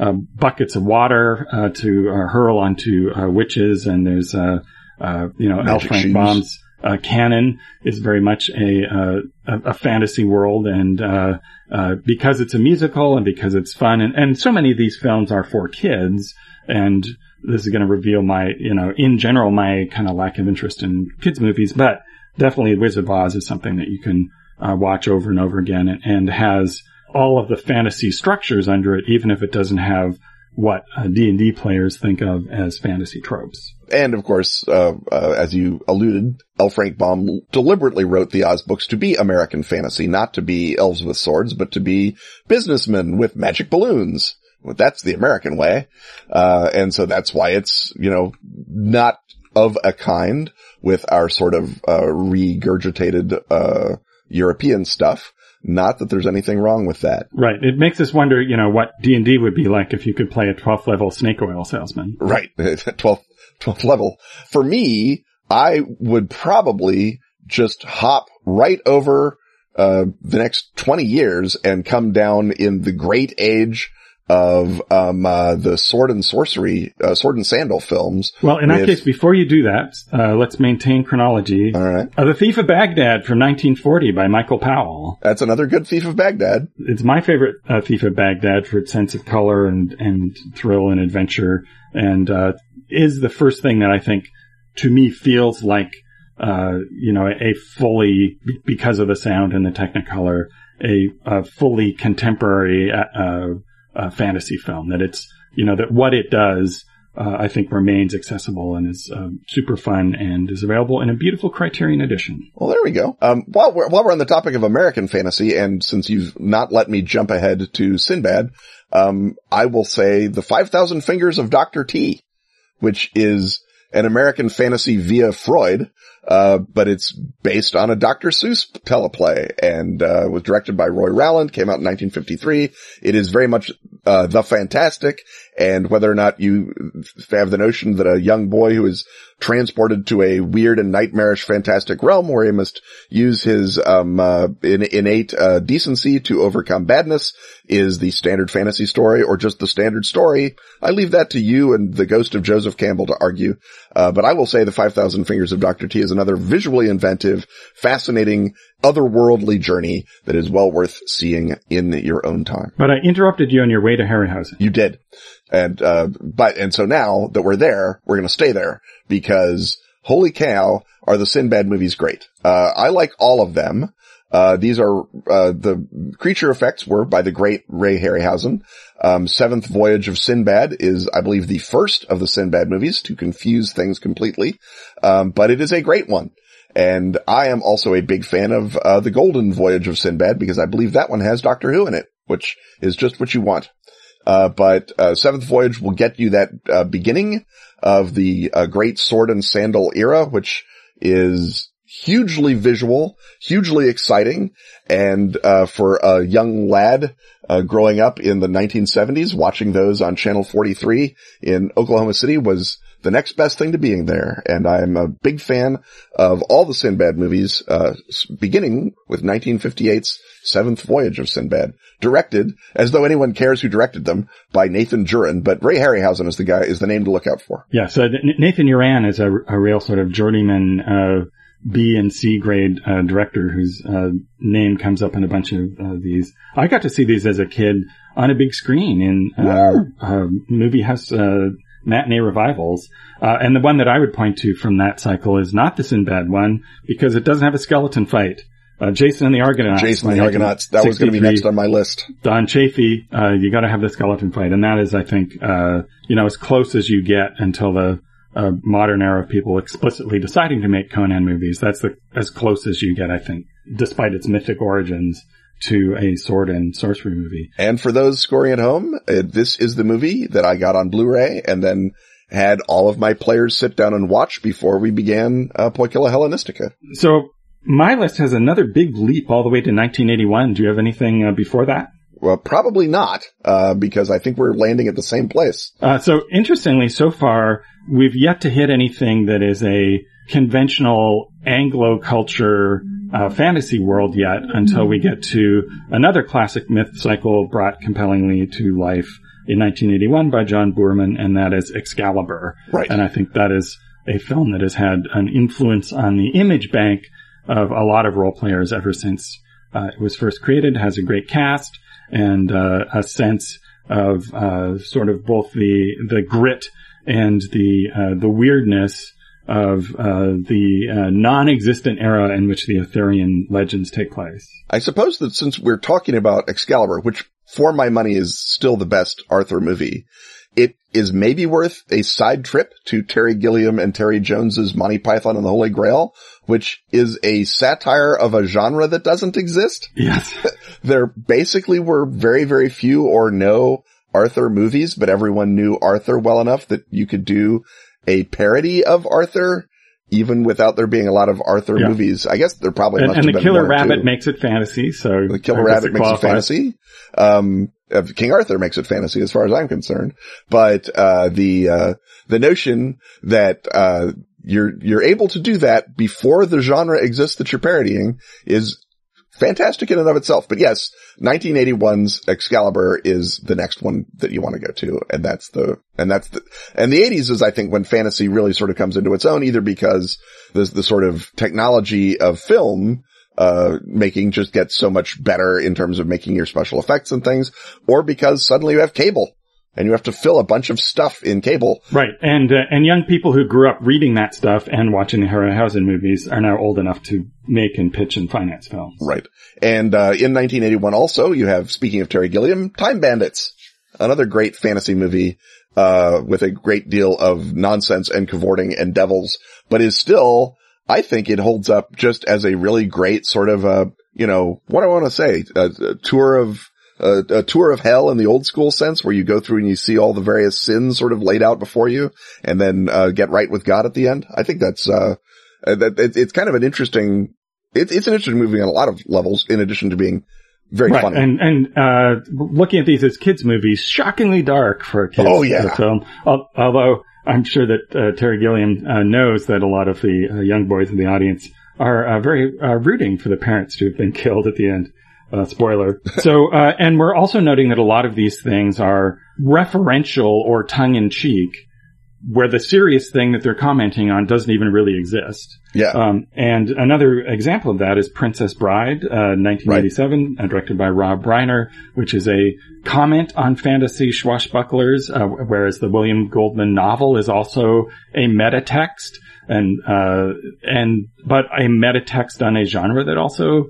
uh, buckets of water uh, to uh, hurl onto uh, witches, and there's uh, you know L. Frank Baum's canon is very much a a, a fantasy world, and because it's a musical and because it's fun, and, and so many of these films are for kids, and this is going to reveal my you know in general my kind of lack of interest in kids movies, but definitely Wizard of Oz is something that you can watch over and over again, and, and has all of the fantasy structures under it, even if it doesn't have what D&D uh, players think of as fantasy tropes. And of course, uh, uh, as you alluded, L. Frank Baum deliberately wrote the Oz books to be American fantasy, not to be elves with swords, but to be businessmen with magic balloons. Well, that's the American way. Uh, and so that's why it's, you know, not of a kind with our sort of, uh, regurgitated, uh, European stuff. Not that there's anything wrong with that. Right. It makes us wonder, you know, what D&D would be like if you could play a 12th level snake oil salesman. Right. [LAUGHS] 12th, 12th level. For me, I would probably just hop right over uh, the next 20 years and come down in the great age of um, uh, the sword and sorcery, uh, sword and sandal films. Well, in that case, before you do that, uh, let's maintain chronology. All right. Uh, the Thief of Baghdad from 1940 by Michael Powell. That's another good Thief of Baghdad. It's my favorite uh, Thief of Baghdad for its sense of color and and thrill and adventure, and uh, is the first thing that I think to me feels like you know a fully because of the sound and the Technicolor a, a fully contemporary uh, fantasy film. That it's you know that what it does, uh, I think remains accessible and is um, super fun and is available in a beautiful Criterion edition. Well, there we go. Um, while we're while we're on the topic of American fantasy, and since you've not let me jump ahead to Sinbad, um, I will say the Five Thousand Fingers of Doctor T, which is an American fantasy via Freud, uh, but it's based on a Dr. Seuss teleplay and, uh, was directed by Roy Rowland, came out in 1953. It is very much, uh, the fantastic and whether or not you have the notion that a young boy who is transported to a weird and nightmarish fantastic realm where he must use his um, uh, innate uh, decency to overcome badness is the standard fantasy story or just the standard story. I leave that to you and the ghost of Joseph Campbell to argue. Uh, but I will say the 5,000 Fingers of Dr. T is another visually inventive, fascinating, otherworldly journey that is well worth seeing in your own time. But I interrupted you on your way to Harryhausen. You did. And, uh, but, and so now that we're there, we're going to stay there because holy cow, are the Sinbad movies great. Uh, I like all of them. Uh, these are, uh, the creature effects were by the great Ray Harryhausen. Um, Seventh Voyage of Sinbad is, I believe, the first of the Sinbad movies to confuse things completely. Um, but it is a great one. And I am also a big fan of, uh, the Golden Voyage of Sinbad because I believe that one has Doctor Who in it, which is just what you want. Uh, but, uh, Seventh Voyage will get you that, uh, beginning of the, uh, great sword and sandal era, which is hugely visual, hugely exciting, and uh, for a young lad growing up in the 1970s, watching those on Channel 43 in Oklahoma City was the next best thing to being there. And I'm a big fan of all the Sinbad movies, uh, beginning with 1958's Seventh Voyage of Sinbad, directed as though anyone cares who directed them by Nathan Juran, but Ray Harryhausen is the guy, is the name to look out for. Yeah. So Nathan Juran is a, a real sort of journeyman, uh, B and C grade uh, director whose uh, name comes up in a bunch of uh, these. I got to see these as a kid on a big screen in uh, uh, movie house uh, matinee revivals. Uh, and the one that I would point to from that cycle is not the Sinbad one because it doesn't have a skeleton fight. Uh, Jason and the Argonauts. Jason and the Argonauts. That was going to be next on my list. Don Chaffee, uh, you got to have the skeleton fight, and that is, I think, you know, as close as you get until the a modern era of people explicitly deciding to make Conan movies. That's the, as close as you get, I think, despite its mythic origins to a sword and sorcery movie. And for those scoring at home, uh, this is the movie that I got on Blu-ray and then had all of my players sit down and watch before we began uh, Hellenistica. So my list has another big leap all the way to 1981. Do you have anything uh, before that? Well, probably not, uh, because I think we're landing at the same place. Uh, so interestingly, so far, we've yet to hit anything that is a conventional Anglo culture uh, fantasy world yet until we get to another classic myth cycle brought compellingly to life in 1981 by John Boorman, and that is Excalibur. Right. And I think that is a film that has had an influence on the image bank of a lot of role players ever since uh, it was first created, has a great cast, and uh, a sense of uh, sort of both the the grit and the uh, the weirdness of uh, the uh, non-existent era in which the Arthurian legends take place. I suppose that since we're talking about Excalibur, which for my money is still the best Arthur movie, it is maybe worth a side trip to Terry Gilliam and Terry Jones's Monty Python and the Holy Grail, which is a satire of a genre that doesn't exist. Yes. [LAUGHS] there basically were very, very few or no Arthur movies, but everyone knew Arthur well enough that you could do a parody of Arthur even without there being a lot of Arthur yeah. movies. I guess there probably and, and the Killer Rabbit too. makes it fantasy. So the Killer Rabbit makes it fantasy. Um, King Arthur makes it fantasy as far as I'm concerned. But, uh, the, uh, the notion that, uh, you're, you're able to do that before the genre exists that you're parodying is fantastic in and of itself. But yes, 1981's Excalibur is the next one that you want to go to. And that's the, and that's the, and the 80s is I think when fantasy really sort of comes into its own, either because the, the sort of technology of film uh, making just gets so much better in terms of making your special effects and things, or because suddenly you have cable and you have to fill a bunch of stuff in cable. Right. And, uh, and young people who grew up reading that stuff and watching the Harryhausen movies are now old enough to make and pitch and finance films. Right. And, uh, in 1981 also, you have, speaking of Terry Gilliam, Time Bandits. Another great fantasy movie, uh, with a great deal of nonsense and cavorting and devils, but is still I think it holds up just as a really great sort of, uh, you know, what I want to say, a, a tour of, uh, a tour of hell in the old school sense where you go through and you see all the various sins sort of laid out before you and then, uh, get right with God at the end. I think that's, uh, uh that, it, it's kind of an interesting, it, it's an interesting movie on a lot of levels in addition to being very Right, funny. and and uh, looking at these as kids' movies, shockingly dark for a kids' Oh, yeah. film. Although I'm sure that uh, Terry Gilliam uh, knows that a lot of the uh, young boys in the audience are uh, very uh, rooting for the parents to have been killed at the end. Uh, spoiler. [LAUGHS] So, uh, and we're also noting that a lot of these things are referential or tongue in cheek, where the serious thing that they're commenting on doesn't even really exist. yeah. Um, and another example of that is Princess Bride, uh, 1987, uh, directed by Rob Reiner, which is a comment on fantasy swashbucklers, uh, whereas the William Goldman novel is also a meta text and, uh, and, but a meta text on a genre that also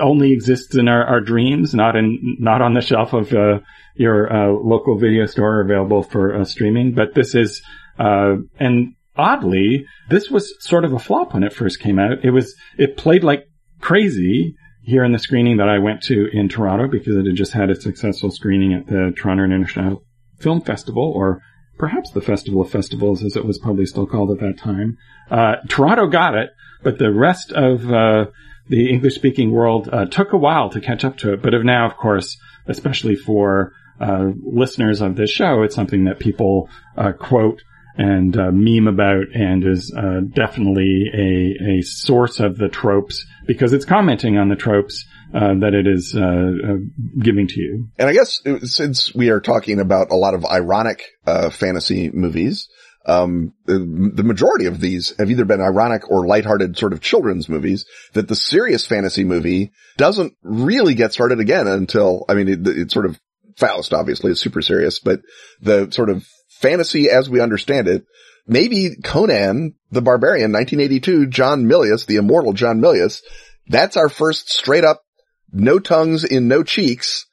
only exists in our, our dreams, not in, not on the shelf of, uh, your, uh, local video store available for uh, streaming. But this is, uh, and oddly, this was sort of a flop when it first came out. It was, it played like crazy here in the screening that I went to in Toronto because it had just had a successful screening at the Toronto International Film Festival or perhaps the Festival of Festivals as it was probably still called at that time. Uh, Toronto got it, but the rest of, uh, the English speaking world, uh, took a while to catch up to it, but have now, of course, especially for, uh, listeners of this show, it's something that people, uh, quote and uh, meme about and is uh, definitely a, a source of the tropes because it's commenting on the tropes uh, that it is uh, uh, giving to you. And I guess since we are talking about a lot of ironic uh, fantasy movies, um, the, majority of these have either been ironic or lighthearted sort of children's movies. That the serious fantasy movie doesn't really get started again until I mean, it, it's sort of Faust, obviously, is super serious, but the sort of fantasy as we understand it. Maybe Conan the Barbarian, 1982, John Milius, the immortal John Milius. That's our first straight up, no tongues in no cheeks,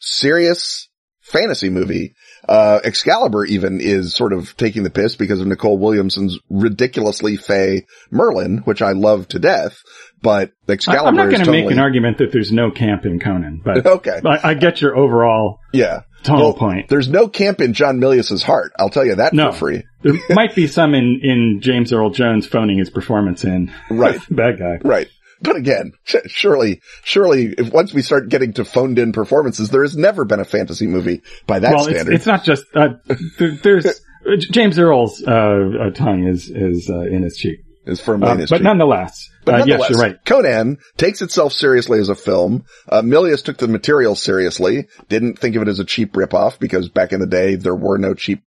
serious fantasy movie. Uh, Excalibur even is sort of taking the piss because of Nicol Williamson's ridiculously fey Merlin, which I love to death. But Excalibur I'm not going to totally, make an argument that there's no camp in Conan, but [LAUGHS] Okay. I, I get your overall Yeah. Well, point. There's no camp in John Milius's heart. I'll tell you that No. for free. [LAUGHS] There might be some in, in James Earl Jones phoning his performance in. Right. [LAUGHS] Bad guy. Right. But again, surely, surely, if once we start getting to phoned in performances, there has never been a fantasy movie by that well, standard. it's not just, uh, there, there's, [LAUGHS] James Earl's, uh, uh, tongue is, is, uh, in his cheek. is firmly Uh, in his but cheek. nonetheless, But uh, yes, you're right. Conan takes itself seriously as a film. Uh, Milius took the material seriously, didn't think of it as a cheap ripoff because back in the day there were no cheap.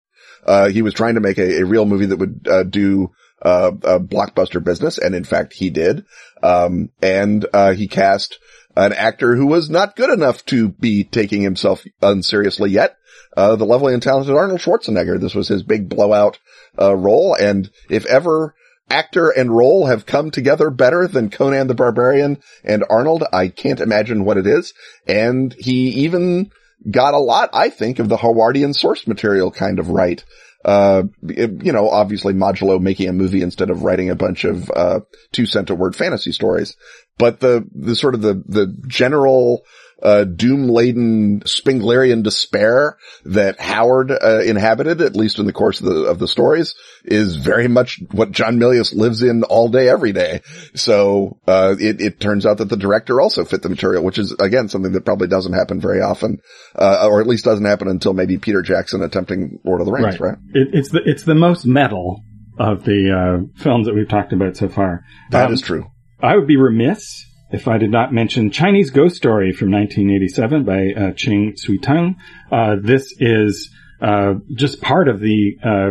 Uh, he was trying to make a, a real movie that would uh, do uh, a blockbuster business, and in fact he did. Um, and uh, he cast an actor who was not good enough to be taking himself unseriously yet. Uh, the lovely and talented Arnold Schwarzenegger. This was his big blowout uh, role, and if ever actor and role have come together better than Conan the Barbarian and Arnold. I can't imagine what it is. And he even got a lot, I think, of the Howardian source material kind of right. Uh, you know, obviously modulo making a movie instead of writing a bunch of, uh, two cent a word fantasy stories. But the, the sort of the, the general, uh, doom-laden Spenglerian despair that Howard, uh, inhabited, at least in the course of the, of the stories, is very much what John Milius lives in all day, every day. So, uh, it, it turns out that the director also fit the material, which is, again, something that probably doesn't happen very often, uh, or at least doesn't happen until maybe Peter Jackson attempting Lord of the Rings, right? It, it's the it's the most metal of the uh, films that we've talked about so far. That Um, is true. I would be remiss if I did not mention Chinese Ghost Story from 1987 by uh, Ching Siu Tung. Uh, this is uh, just part of the uh,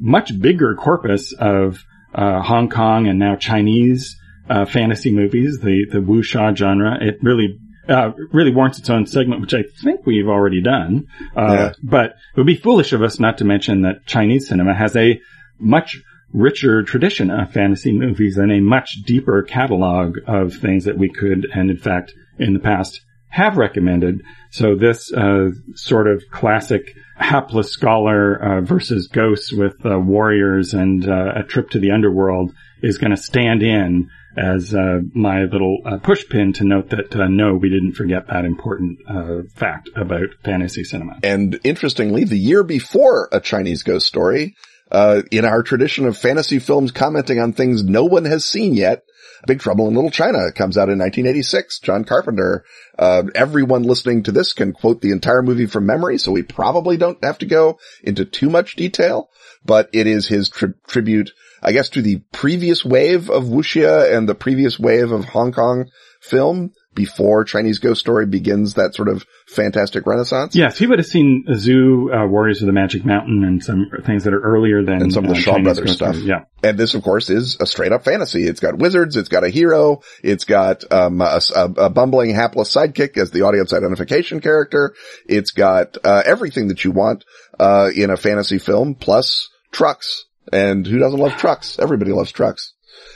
much bigger corpus of uh, Hong Kong and now Chinese uh, fantasy movies, the the wuxia genre. It really uh, really warrants its own segment, which I think we've already done. Uh, Yeah. But it would be foolish of us not to mention that Chinese cinema has a much richer tradition of fantasy movies and a much deeper catalog of things that we could, and in fact, in the past, have recommended. So this uh, sort of classic hapless scholar uh, versus ghosts with uh, warriors and uh, a trip to the underworld is going to stand in as uh, my little uh, pushpin to note that no, we didn't forget that important uh, fact about fantasy cinema. And interestingly, the year before A Chinese Ghost Story, uh, in our tradition of fantasy films commenting on things no one has seen yet, Big Trouble in Little China comes out in 1986. John Carpenter. Uh, everyone listening to this can quote the entire movie from memory, so we probably don't have to go into too much detail, but it is his tri- tribute, I guess, to the previous wave of wuxia and the previous wave of Hong Kong film before Chinese Ghost Story begins that sort of fantastic renaissance. Yes, he would have seen Zu, uh, Warriors of the Magic Mountain, and some things that are earlier than And some of the uh, Shaw Brothers stuff. Yeah, And this, of course, is a straight up fantasy. It's got wizards. It's got a hero. It's got, um, a, a, a bumbling hapless sidekick as the audience identification character. It's got, uh, everything that you want, uh, in a fantasy film plus trucks. And who doesn't love trucks? Everybody loves trucks.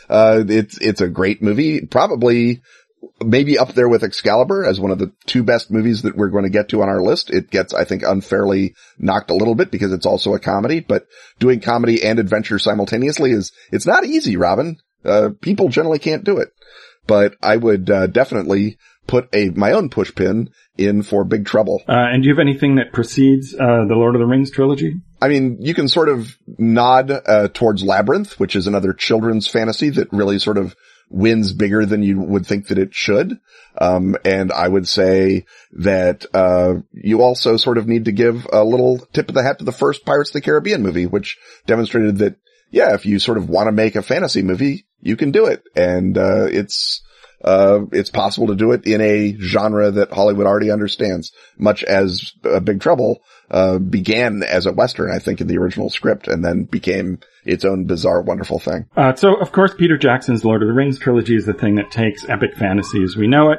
Uh, it's, it's a great movie. Probably, maybe up there with Excalibur as one of the two best movies that we're going to get to on our list. It gets, I think, unfairly knocked a little bit because it's also a comedy, but doing comedy and adventure simultaneously is, it's not easy, Robin. Uh, people generally can't do it, but I would, uh, definitely put a, my own push pin in for Big Trouble. uh, and do you have anything that precedes uh, the Lord of the Rings trilogy? I mean, you can sort of nod, uh, towards Labyrinth, which is another children's fantasy that really sort of wins bigger than you would think that it should. Um, and I would say that, uh, you also sort of need to give a little tip of the hat to the first Pirates of the Caribbean movie, which demonstrated that, yeah, if you sort of want to make a fantasy movie, you can do it. And, uh, it's, uh, it's possible to do it in a genre that Hollywood already understands, much as uh, Big Trouble, uh, began as a Western, I think, in the original script and then became its own bizarre, wonderful thing. Uh, so, of course, Peter Jackson's Lord of the Rings trilogy is the thing that takes epic fantasy as we know it,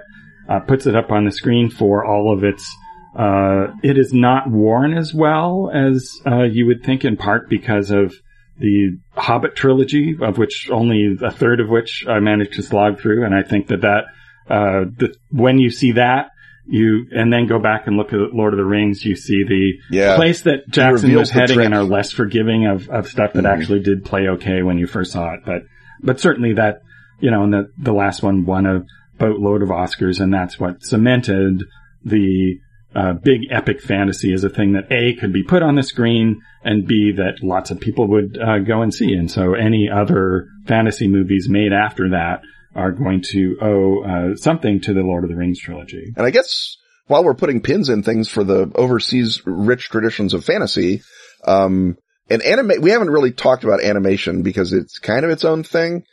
uh, puts it up on the screen for all of its. Uh, it is not worn as well as uh, you would think, in part because of the Hobbit trilogy, of which only a third of which I managed to slog through, and I think that that uh, the, when you see that. You and then go back and look at Lord of the Rings. You see the Yeah. place that Jackson was heading trick. and are less forgiving of, of stuff that Mhm. actually did play okay when you first saw it. But, but certainly that, you know, and the, the last one won a boatload of Oscars and that's what cemented the, uh, big epic fantasy as a thing that A could be put on the screen and B that lots of people would, uh, go and see. And so any other fantasy movies made after that are going to owe, uh, something to the Lord of the Rings trilogy. And I guess while we're putting pins in things for the overseas rich traditions of fantasy, um, and anime, we haven't really talked about animation because it's kind of its own thing.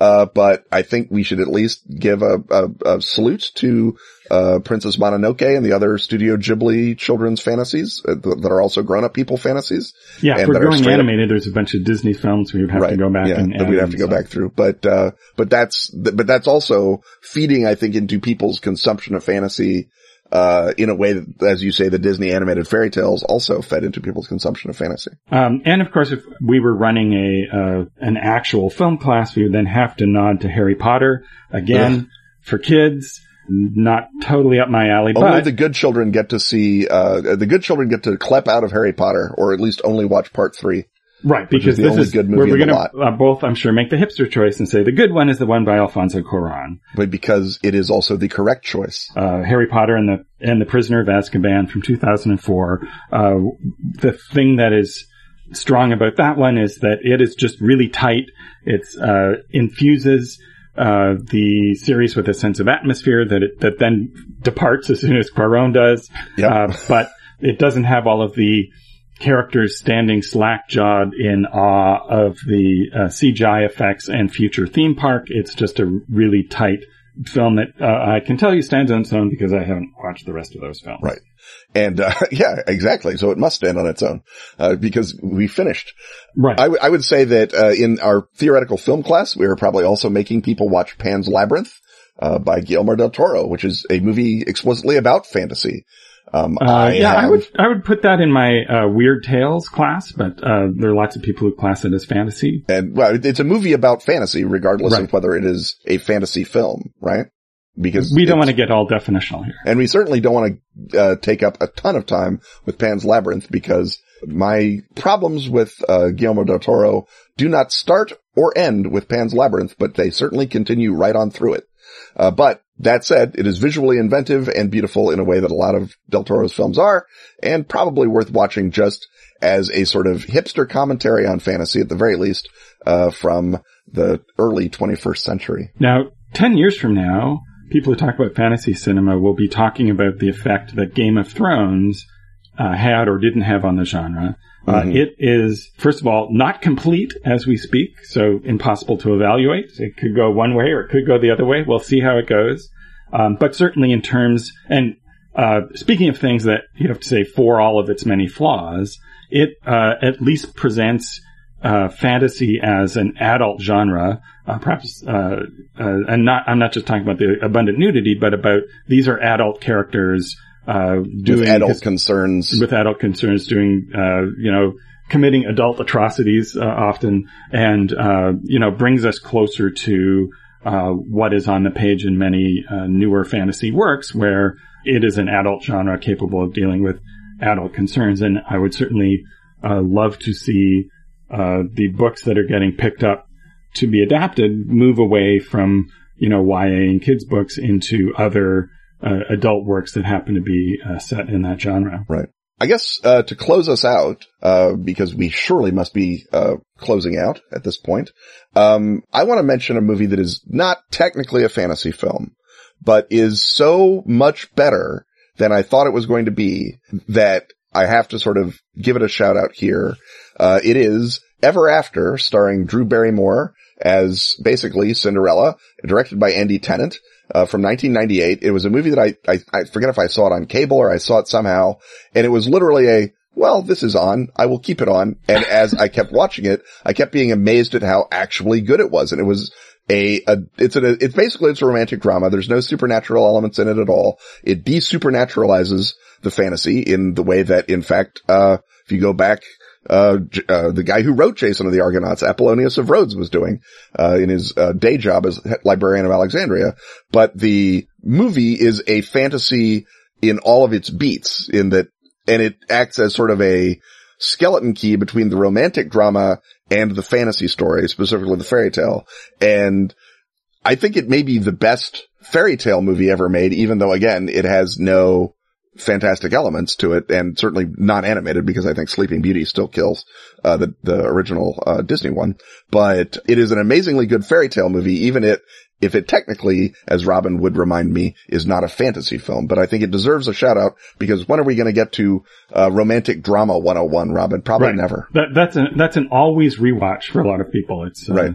Uh, but I think we should at least give a, a, a salute to, uh, Princess Mononoke and the other Studio Ghibli children's fantasies uh, th- that are also grown-up people fantasies. Yeah, And if we're that are going straight up- animated, there's a bunch of Disney films we would have to go back yeah, and that we'd have to go back through. But, uh, but that's, th- but that's also feeding, I think, into people's consumption of fantasy, uh, in a way that, as you say, the Disney animated fairy tales also fed into people's consumption of fantasy. Um, and of course, if we were running a uh, an actual film class, we would then have to nod to Harry Potter again for kids. Not totally up my alley, Only but the good children get to see, uh, the good children get to CLEP out of Harry Potter, or at least only watch part three. right is because the this is good movie we're going to uh, both, I'm sure, make the hipster choice and say the good one is the one by Alfonso Cuarón. But because it is also the correct choice. uh, Harry Potter and the and the Prisoner of Azkaban from 2004. Uh, the thing that is strong about that one is that it is just really tight. It's uh, infuses uh, the series with a sense of atmosphere that it, that then departs as soon as Cuarón does. Yep. Uh, but it doesn't have all of the characters standing slack-jawed in awe of the uh, CGI effects and future theme park. It's just a really tight film that uh, I can tell you stands on its own because I haven't watched the rest of those films. Right. And, uh, [LAUGHS] yeah, exactly. So it must stand on its own, uh, because we finished. Right. I, w- I would say that uh, in our theoretical film class, we are probably also making people watch Pan's Labyrinth uh, by Guillermo del Toro, which is a movie explicitly about fantasy. Um, uh, I yeah, I would I would put that in my uh, Weird Tales class, but uh, there are lots of people who class it as fantasy. and well, it's a movie about fantasy, regardless Right. of whether it is a fantasy film, right? Because We don't want to get all definitional here. and we certainly don't want to uh, take up a ton of time with Pan's Labyrinth because my problems with uh, Guillermo del Toro do not start or end with Pan's Labyrinth, but they certainly continue right on through it. Uh, but that said, it is visually inventive and beautiful in a way that a lot of del Toro's films are, and probably worth watching just as a sort of hipster commentary on fantasy at the very least, uh, from the early 21st century. Now, 10 years from now, people who talk about fantasy cinema will be talking about the effect that Game of Thrones uh, had or didn't have on the genre. Uh, Mhm. it is, first of all, not complete as we speak, so impossible to evaluate. It could go one way or it could go the other way. We'll see how it goes. Um, but certainly in terms, and uh, speaking of things that you have to say for all of its many flaws, it uh, at least presents uh, fantasy as an adult genre, uh, perhaps, uh, uh, and not, I'm not just talking about the abundant nudity, but about these are adult characters, uh, doing With adult his- concerns. with adult concerns doing, uh, you know, committing adult atrocities, uh, often, and, uh, you know, brings us closer to, uh, what is on the page in many, uh, newer fantasy works where it is an adult genre capable of dealing with adult concerns. And I would certainly, uh, love to see, uh, the books that are getting picked up to be adapted move away from, you know, YA and kids books into other, uh, adult works that happen to be uh, set in that genre. Right. I guess uh, to close us out, uh, because we surely must be uh, closing out at this point. Um, I want to mention a movie that is not technically a fantasy film, but is so much better than I thought it was going to be that I have to sort of give it a shout out here. Uh, it is Ever After, starring Drew Barrymore as basically Cinderella, directed by Andy Tennant uh, from 1998. It was a movie that I, I, I forget if I saw it on cable or I saw it somehow. And it was literally a, well, this is on. I will keep it on. And as I kept watching it, I kept being amazed at how actually good it was. And it was a, a it's a, it's basically, it's a romantic drama. There's no supernatural elements in it at all. It de-supernaturalizes the fantasy in the way that, in fact, uh, if you go back uh, uh, the guy who wrote Jason of the Argonauts, Apollonius of Rhodes was doing, uh, in his, uh, day job as librarian of Alexandria. But the movie is a fantasy in all of its beats in that, and it acts as sort of a skeleton key between the romantic drama and the fantasy story, specifically the fairy tale. And I think it may be the best fairy tale movie ever made, even though again, it has no fantastic elements to it and certainly not animated because I think Sleeping Beauty still kills, uh, the, the original, uh, Disney one. But it is an amazingly good fairy tale movie, even it, if it technically, as Robin would remind me, is not a fantasy film, but I think it deserves a shout out because when are we going to get to, uh, romantic drama 101, Robin? Probably Right. never. That, that's an that's an always rewatch for a lot of people. It's uh, Right.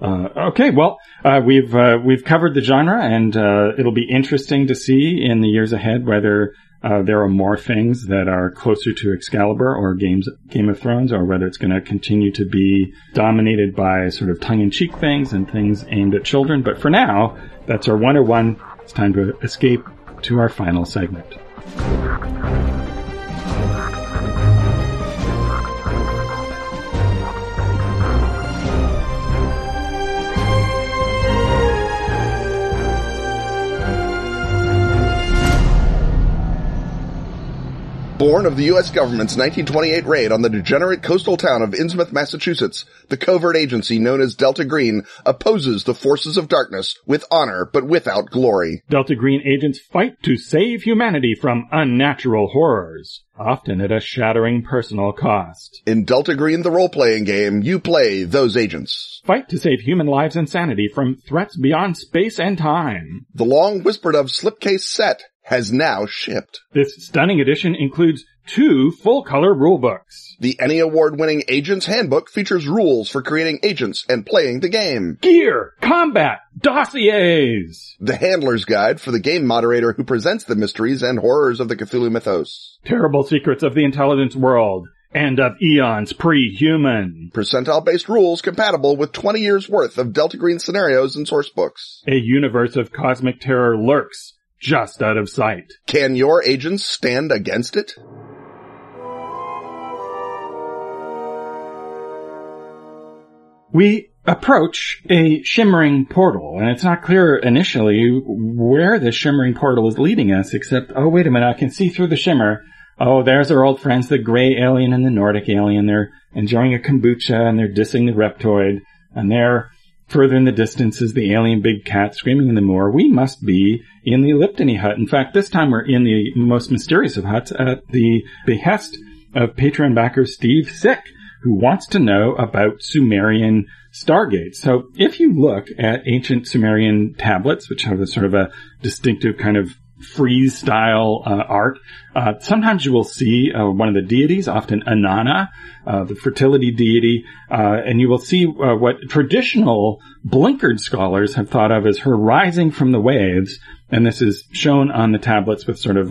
Uh, okay, well, uh, we've uh, we've covered the genre, and uh, it'll be interesting to see in the years ahead whether uh, there are more things that are closer to Excalibur or games Game of Thrones, or whether it's going to continue to be dominated by sort of tongue-in-cheek things and things aimed at children. But for now, that's our 101. It's time to escape to our final segment. Born of the U.S. government's 1928 raid on the degenerate coastal town of Innsmouth, Massachusetts, the covert agency known as Delta Green opposes the forces of darkness with honor but without glory. Delta Green agents fight to save humanity from unnatural horrors, often at a shattering personal cost. In Delta Green the role-playing game, you play those agents. Fight to save human lives and sanity from threats beyond space and time. The long whispered of slipcase set has now shipped. This stunning edition includes two full-color rulebooks. The ENnie Award-winning Agent's Handbook features rules for creating agents and playing the game. Gear, combat, dossiers, The Handler's Guide for the game moderator who presents the mysteries and horrors of the Cthulhu mythos. terrible secrets of the intelligence world, and of eons pre-human. Percentile-based rules compatible with 20 years worth of Delta Green scenarios and source books. A universe of cosmic terror lurks just out of sight. Can your agents stand against it? We approach a shimmering portal, and it's not clear initially where this shimmering portal is leading us, except, oh, wait a minute, I can see through the shimmer. Oh, there's our old friends, the gray alien and the Nordic alien. They're enjoying a kombucha and they're dissing the reptoid, and there, further in the distance is the alien big cat screaming in the moor. We must be in the Eliptony hut. In fact, this time we're in the most mysterious of huts at the behest of Patreon backer Steve Sick, who wants to know about Sumerian stargates. So if you look at ancient Sumerian tablets, which have a sort of a distinctive kind of frieze style uh, art. Uh, sometimes you will see uh, one of the deities, often Inanna, uh, the fertility deity, uh, and you will see uh, what traditional blinkered scholars have thought of as her rising from the waves. And this is shown on the tablets with sort of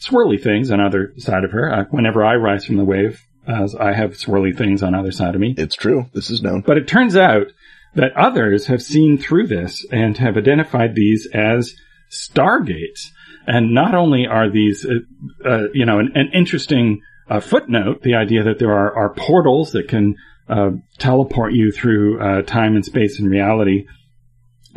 swirly things on either side of her. whenever I rise from the wave, as I have swirly things on either side of me. It's true. This is known. But it turns out that others have seen through this and have identified these as stargates. And not only are these, uh, uh, you know, an, an interesting uh, footnote, the idea that there are, are portals that can uh, teleport you through uh, time and space and reality,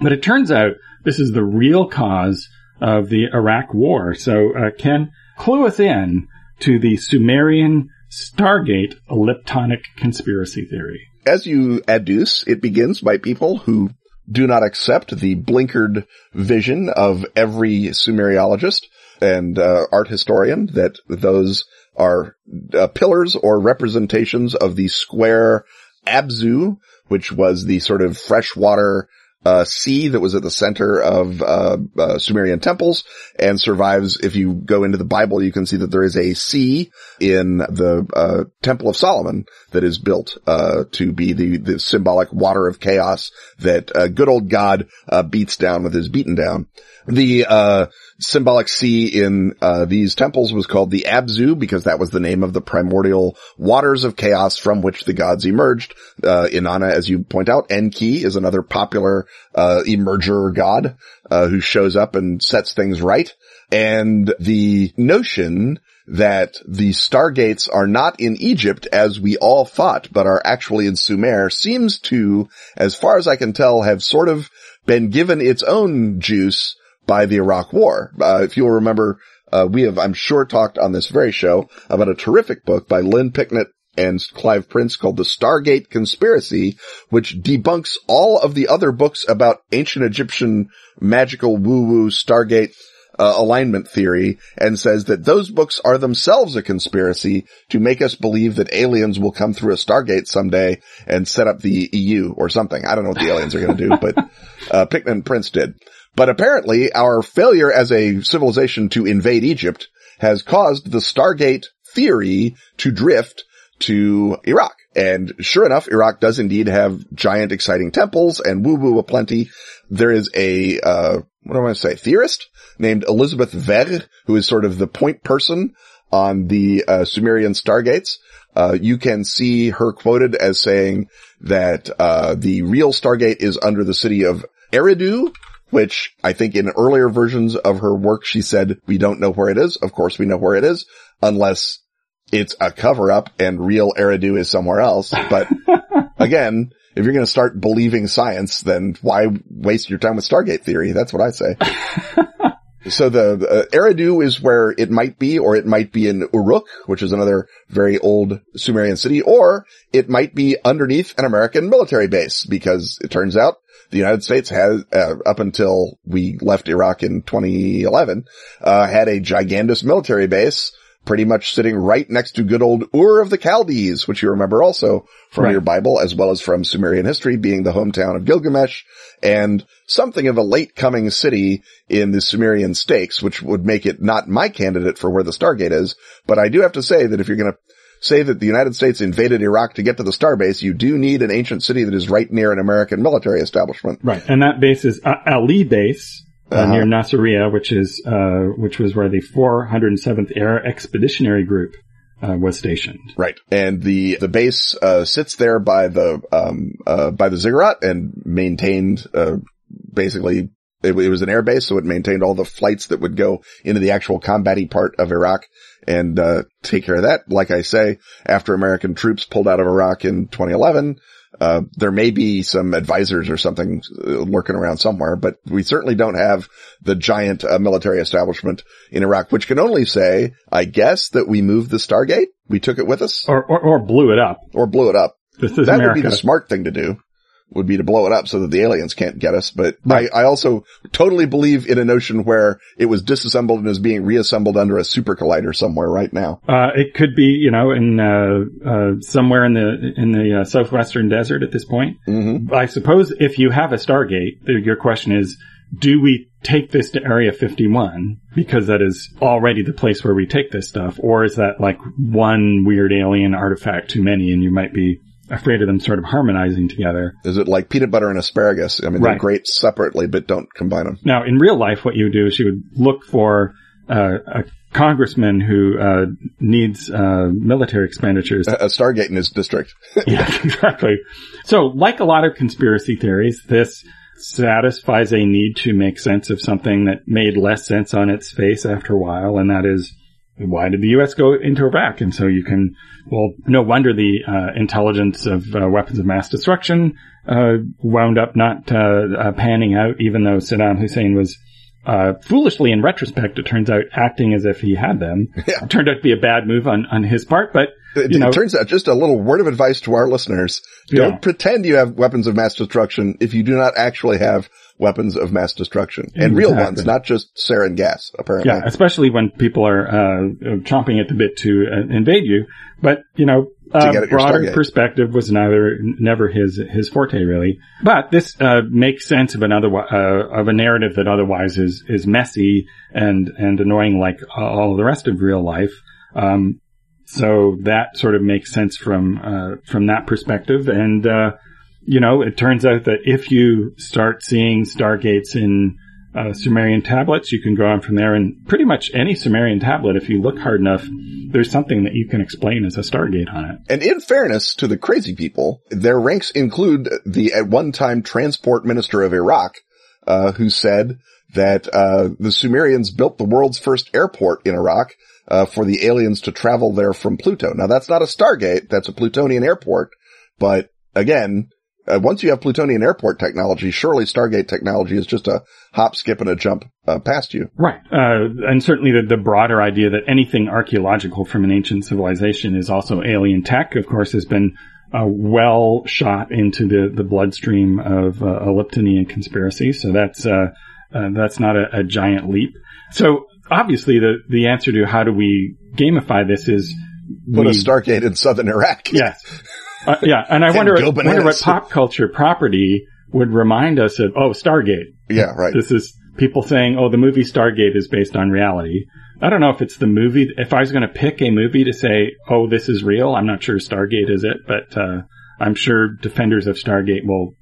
but it turns out this is the real cause of the Iraq War. So, uh, Ken, clue us in to the Sumerian Stargate eliptonic conspiracy theory. As you adduce, it begins by people who do not accept the blinkered vision of every Sumeriologist and uh, art historian that those are uh, pillars or representations of the square Abzu, which was the sort of freshwater uh, sea that was at the center of uh, uh, Sumerian temples and survives. If you go into the Bible, you can see that there is a sea in the uh, Temple of Solomon that is built uh, to be the, the symbolic water of chaos that uh, good old God beats down with his beaten down. The symbolic sea in uh, these temples was called the Abzu because that was the name of the primordial waters of chaos from which the gods emerged. Uh, Inanna, as you point out, Enki is another popular uh, emerger god uh, who shows up and sets things right. And the notion that the stargates are not in Egypt as we all thought, but are actually in Sumer seems to, as far as I can tell, have sort of been given its own juice by the Iraq War. Uh, if you'll remember, uh, we have, I'm sure, talked on this very show about a terrific book by Lynn Picknett and Clive Prince called The Stargate Conspiracy, which debunks all of the other books about ancient Egyptian magical woo-woo Stargate uh, alignment theory and says that those books are themselves a conspiracy to make us believe that aliens will come through a Stargate someday and set up the EU or something. I don't know what the aliens are going to do, but [LAUGHS] uh, Picknett and Prince did. But apparently our failure as a civilization to invade Egypt has caused the Stargate theory to drift to Iraq. And sure enough, Iraq does indeed have giant exciting temples and woo woo aplenty. There is a, uh, what do I want to say, theorist named Elizabeth Ver, who is sort of the point person on the uh, Sumerian Stargates. Uh, you can see her quoted as saying that, uh, the real Stargate is under the city of Eridu, which I think in earlier versions of her work, she said, we don't know where it is. Of course we know where it is, unless it's a cover up and real Eridu is somewhere else. But [LAUGHS] again, if you're going to start believing science, then why waste your time with Stargate theory? That's what I say. [LAUGHS] so the, uh, Eridu is where it might be, or it might be in Uruk, which is another very old Sumerian city, or it might be underneath an American military base because it turns out the United States has, uh, up until we left Iraq in 2011, uh, had a gigantic military base pretty much sitting right next to good old Ur of the Chaldees, which you remember also from right. your Bible as well as from Sumerian history being the hometown of Gilgamesh and something of a late coming city in the Sumerian stakes, which would make it not my candidate for where the Stargate is. But I do have to say that if you're going to say that the United States invaded Iraq to get to the starbase, you do need an ancient city that is right near an American military establishment. Right. And that base is uh, Ali base. Uh, uh-huh. near Nasiriyah, which is, uh, which was where the 407th Air Expeditionary Group uh, was stationed. Right. And the, the base, uh, sits there by the, um, uh, by the ziggurat and maintained, uh, basically it, it, was an air base, so it maintained all the flights that would go into the actual combating part of Iraq and uh, take care of that. Like I say, after American troops pulled out of Iraq in 2011, uh, there may be some advisors or something uh, lurking around somewhere, but we certainly don't have the giant uh, military establishment in Iraq, which can only say, I guess, that we moved the Stargate. We took it with us. Or, or, or blew it up. Or blew it up. This is that America. would be the smart thing to do. Would be to blow it up so that the aliens can't get us. But Right. I, I also totally believe in a notion where it was disassembled and is being reassembled under a super collider somewhere right now. Uh, it could be, you know, in uh, uh, somewhere in the in the uh, southwestern desert at this point. hmm I suppose if you have a Stargate, your question is, do we take this to Area 51 because that is already the place where we take this stuff, or is that like one weird alien artifact too many, and you might be afraid of them sort of harmonizing together? Is it like peanut butter and asparagus? I mean, they're great separately, but don't combine them. Now, in real life, what you would do is you would look for uh, a congressman who uh, needs uh, military expenditures. A, a Stargate in his district. [LAUGHS] [LAUGHS] yeah, exactly. So, like a lot of conspiracy theories, this satisfies a need to make sense of something that made less sense on its face after a while, and that is why did the U.S. go into Iraq? And so you can, well, no wonder the uh, intelligence of uh, weapons of mass destruction uh, wound up not uh, uh, panning out, even though Saddam Hussein was. Uh, foolishly, in retrospect, it turns out acting as if he had them Yeah. turned out to be a bad move on, on his part. But It, you know, it turns out just a little word of advice to our listeners. Don't pretend you have weapons of mass destruction if you do not actually have weapons of mass destruction and real ones, not just sarin gas, apparently. Yeah, especially when people are uh, chomping at the bit to uh, invade you. But you know, uh, get at your broader perspective was neither never his his forte really. But this uh, makes sense of another uh, of a narrative that otherwise is is messy and and annoying, like all the rest of real life. Um, so that sort of makes sense from uh, from that perspective, and uh, you know, it turns out that if you start seeing stargates in uh, Sumerian tablets, you can go on from there. And pretty much any Sumerian tablet, if you look hard enough, there's something that you can explain as a stargate on it. And in fairness to the crazy people, their ranks include the at one time transport minister of Iraq, uh, who said that uh, the Sumerians built the world's first airport in Iraq uh, for the aliens to travel there from Pluto. Now that's not a Stargate; that's a Plutonian airport. But again, uh, once you have Plutonian airport technology, surely Stargate technology is just a hop, skip, and a jump uh, past you. Right. Uh, and certainly the, the broader idea that anything archaeological from an ancient civilization is also alien tech, of course, has been uh, well shot into the, the bloodstream of uh, Eliptonian conspiracy. So that's, uh, uh, that's not a, a giant leap. So obviously the, the answer to how do we gamify this is Put we, a Stargate in southern Iraq. Yes. [LAUGHS] Uh, yeah. And I And wonder, wonder what pop culture property would remind us of, oh, Stargate. yeah, right. This is people saying, oh, the movie Stargate is based on reality. I don't know if it's the movie. If I was going to pick a movie to say, oh, this is real, I'm not sure Stargate is it, but, uh, I'm sure defenders of Stargate will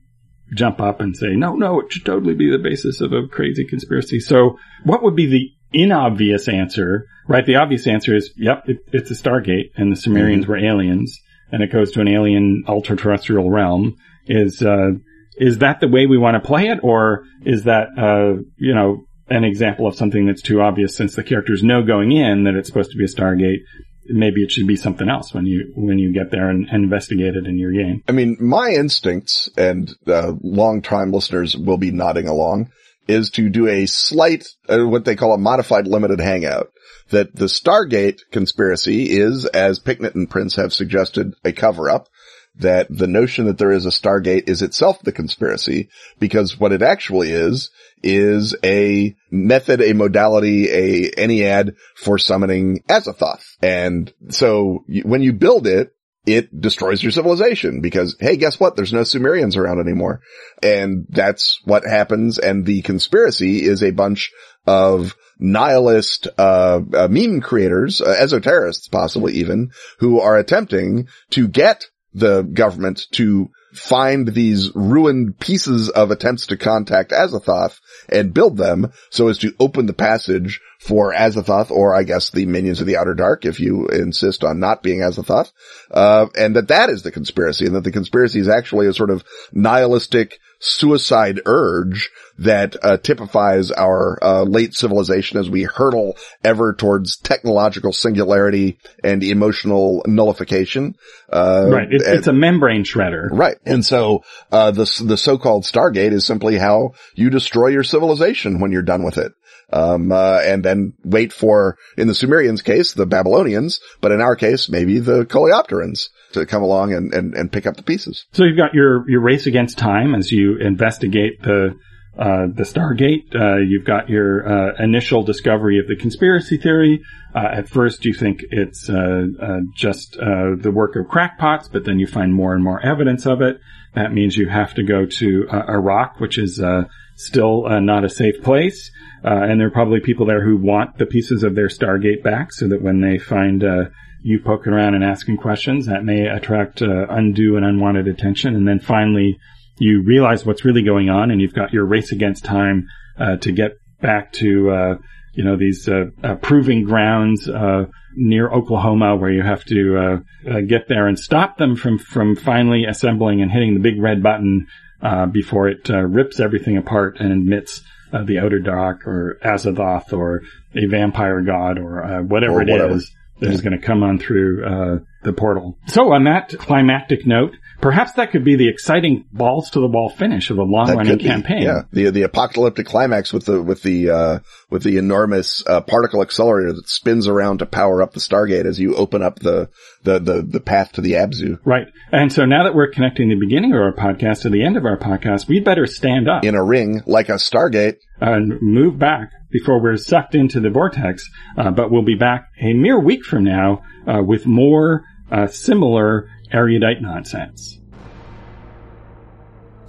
jump up and say, no, no, it should totally be the basis of a crazy conspiracy. So what would be the inobvious answer, right? The obvious answer is, yep, it, it's a Stargate and the Sumerians were aliens and it goes to an alien ultra terrestrial realm. Is, uh, is that the way we want to play it or is that, uh, you know, an example of something that's too obvious since the characters know going in that it's supposed to be a Stargate? Maybe it should be something else when you, when you get there and, and investigate it in your game. I mean, my instincts and uh, long-time listeners will be nodding along is to do a slight, uh, what they call a modified limited hangout. That the Stargate conspiracy is, as Picknett and Prince have suggested, a cover-up. That the notion that there is a Stargate is itself the conspiracy, because what it actually is, is a method, a modality, a Ennead for summoning Azathoth. And so when you build it, it destroys your civilization because, hey, guess what? There's no Sumerians around anymore. And that's what happens. And the conspiracy is a bunch of nihilist, uh, uh meme creators, uh, esoterists possibly even, who are attempting to get the government to find these ruined pieces of attempts to contact Azathoth and build them so as to open the passage for Azathoth, or I guess the minions of the Outer Dark, if you insist on not being Azathoth, uh, and that that is the conspiracy, and that the conspiracy is actually a sort of nihilistic suicide urge that uh, typifies our uh, late civilization as we hurtle ever towards technological singularity and emotional nullification. Uh, right. It's, and- it's a membrane shredder. Right. And so, uh, the, the so-called Stargate is simply how you destroy your civilization when you're done with it. Um, uh, and then wait for, in the Sumerians case, the Babylonians, but in our case, maybe the Coleopterans to come along and, and, and pick up the pieces. So you've got your, your race against time as you investigate the, uh, the Stargate. Uh, you've got your, uh, initial discovery of the conspiracy theory. Uh, at first you think it's, uh, uh, just, uh, the work of crackpots, but then you find more and more evidence of it. That means you have to go to, Iraq, which is, uh, still, not a safe place. Uh, and there are probably people there who want the pieces of their Stargate back so that when they find, uh, you poking around and asking questions that may attract undue and unwanted attention. And then finally, you realize what's really going on, and you've got your race against time uh, to get back to uh, you know these uh, uh, proving grounds uh, near Oklahoma, where you have to uh, uh, get there and stop them from from finally assembling and hitting the big red button uh, before it uh, rips everything apart and admits. Uh, the Outer Dark, or Azathoth, or a vampire god, or uh, whatever Or it is whatever. that is going to come on through uh, the portal. So on that climactic note, perhaps that could be the exciting balls to the wall finish of a long running campaign. Yeah. The, the apocalyptic climax with the, with the, uh, with the enormous, uh, particle accelerator that spins around to power up the Stargate as you open up the, the, the, the path to the Abzu. Right. And so now that we're connecting the beginning of our podcast to the end of our podcast, we'd better stand up In a ring, like a Stargate, and move back before we're sucked into the vortex. Uh, but we'll be back a mere week from now uh, with more uh, similar erudite nonsense.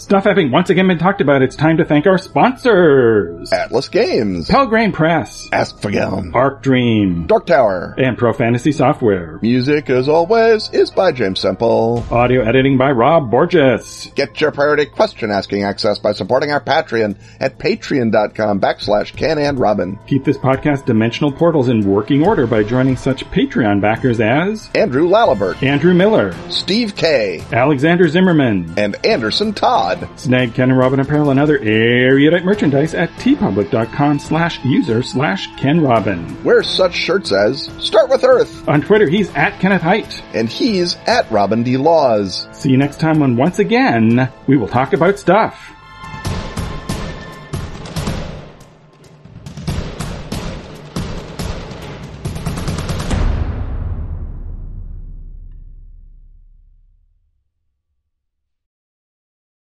Stuff having once again been talked about, it's time to thank our sponsors. Atlas Games, Pelgrane Press, Ask for Askfageln, Arc Dream, Dark Tower. and Pro Fantasy Software. Music, as always, is by James Semple. Audio editing by Rob Borges. Get your priority question asking access by supporting our Patreon at patreon.com backslash Ken and Robin. Keep this podcast Dimensional Portals in working order by joining such Patreon backers as Andrew Lalibert, Andrew Miller, Steve K, Alexander Zimmerman, and Anderson Todd. Snag Ken and Robin apparel and other erudite merchandise at teepublic.com slash user slash Ken Robin. Wear such shirts as Start with Earth, On Twitter, he's at Kenneth Hite. and he's at Robin D. Laws. See you next time when once again we will talk about stuff.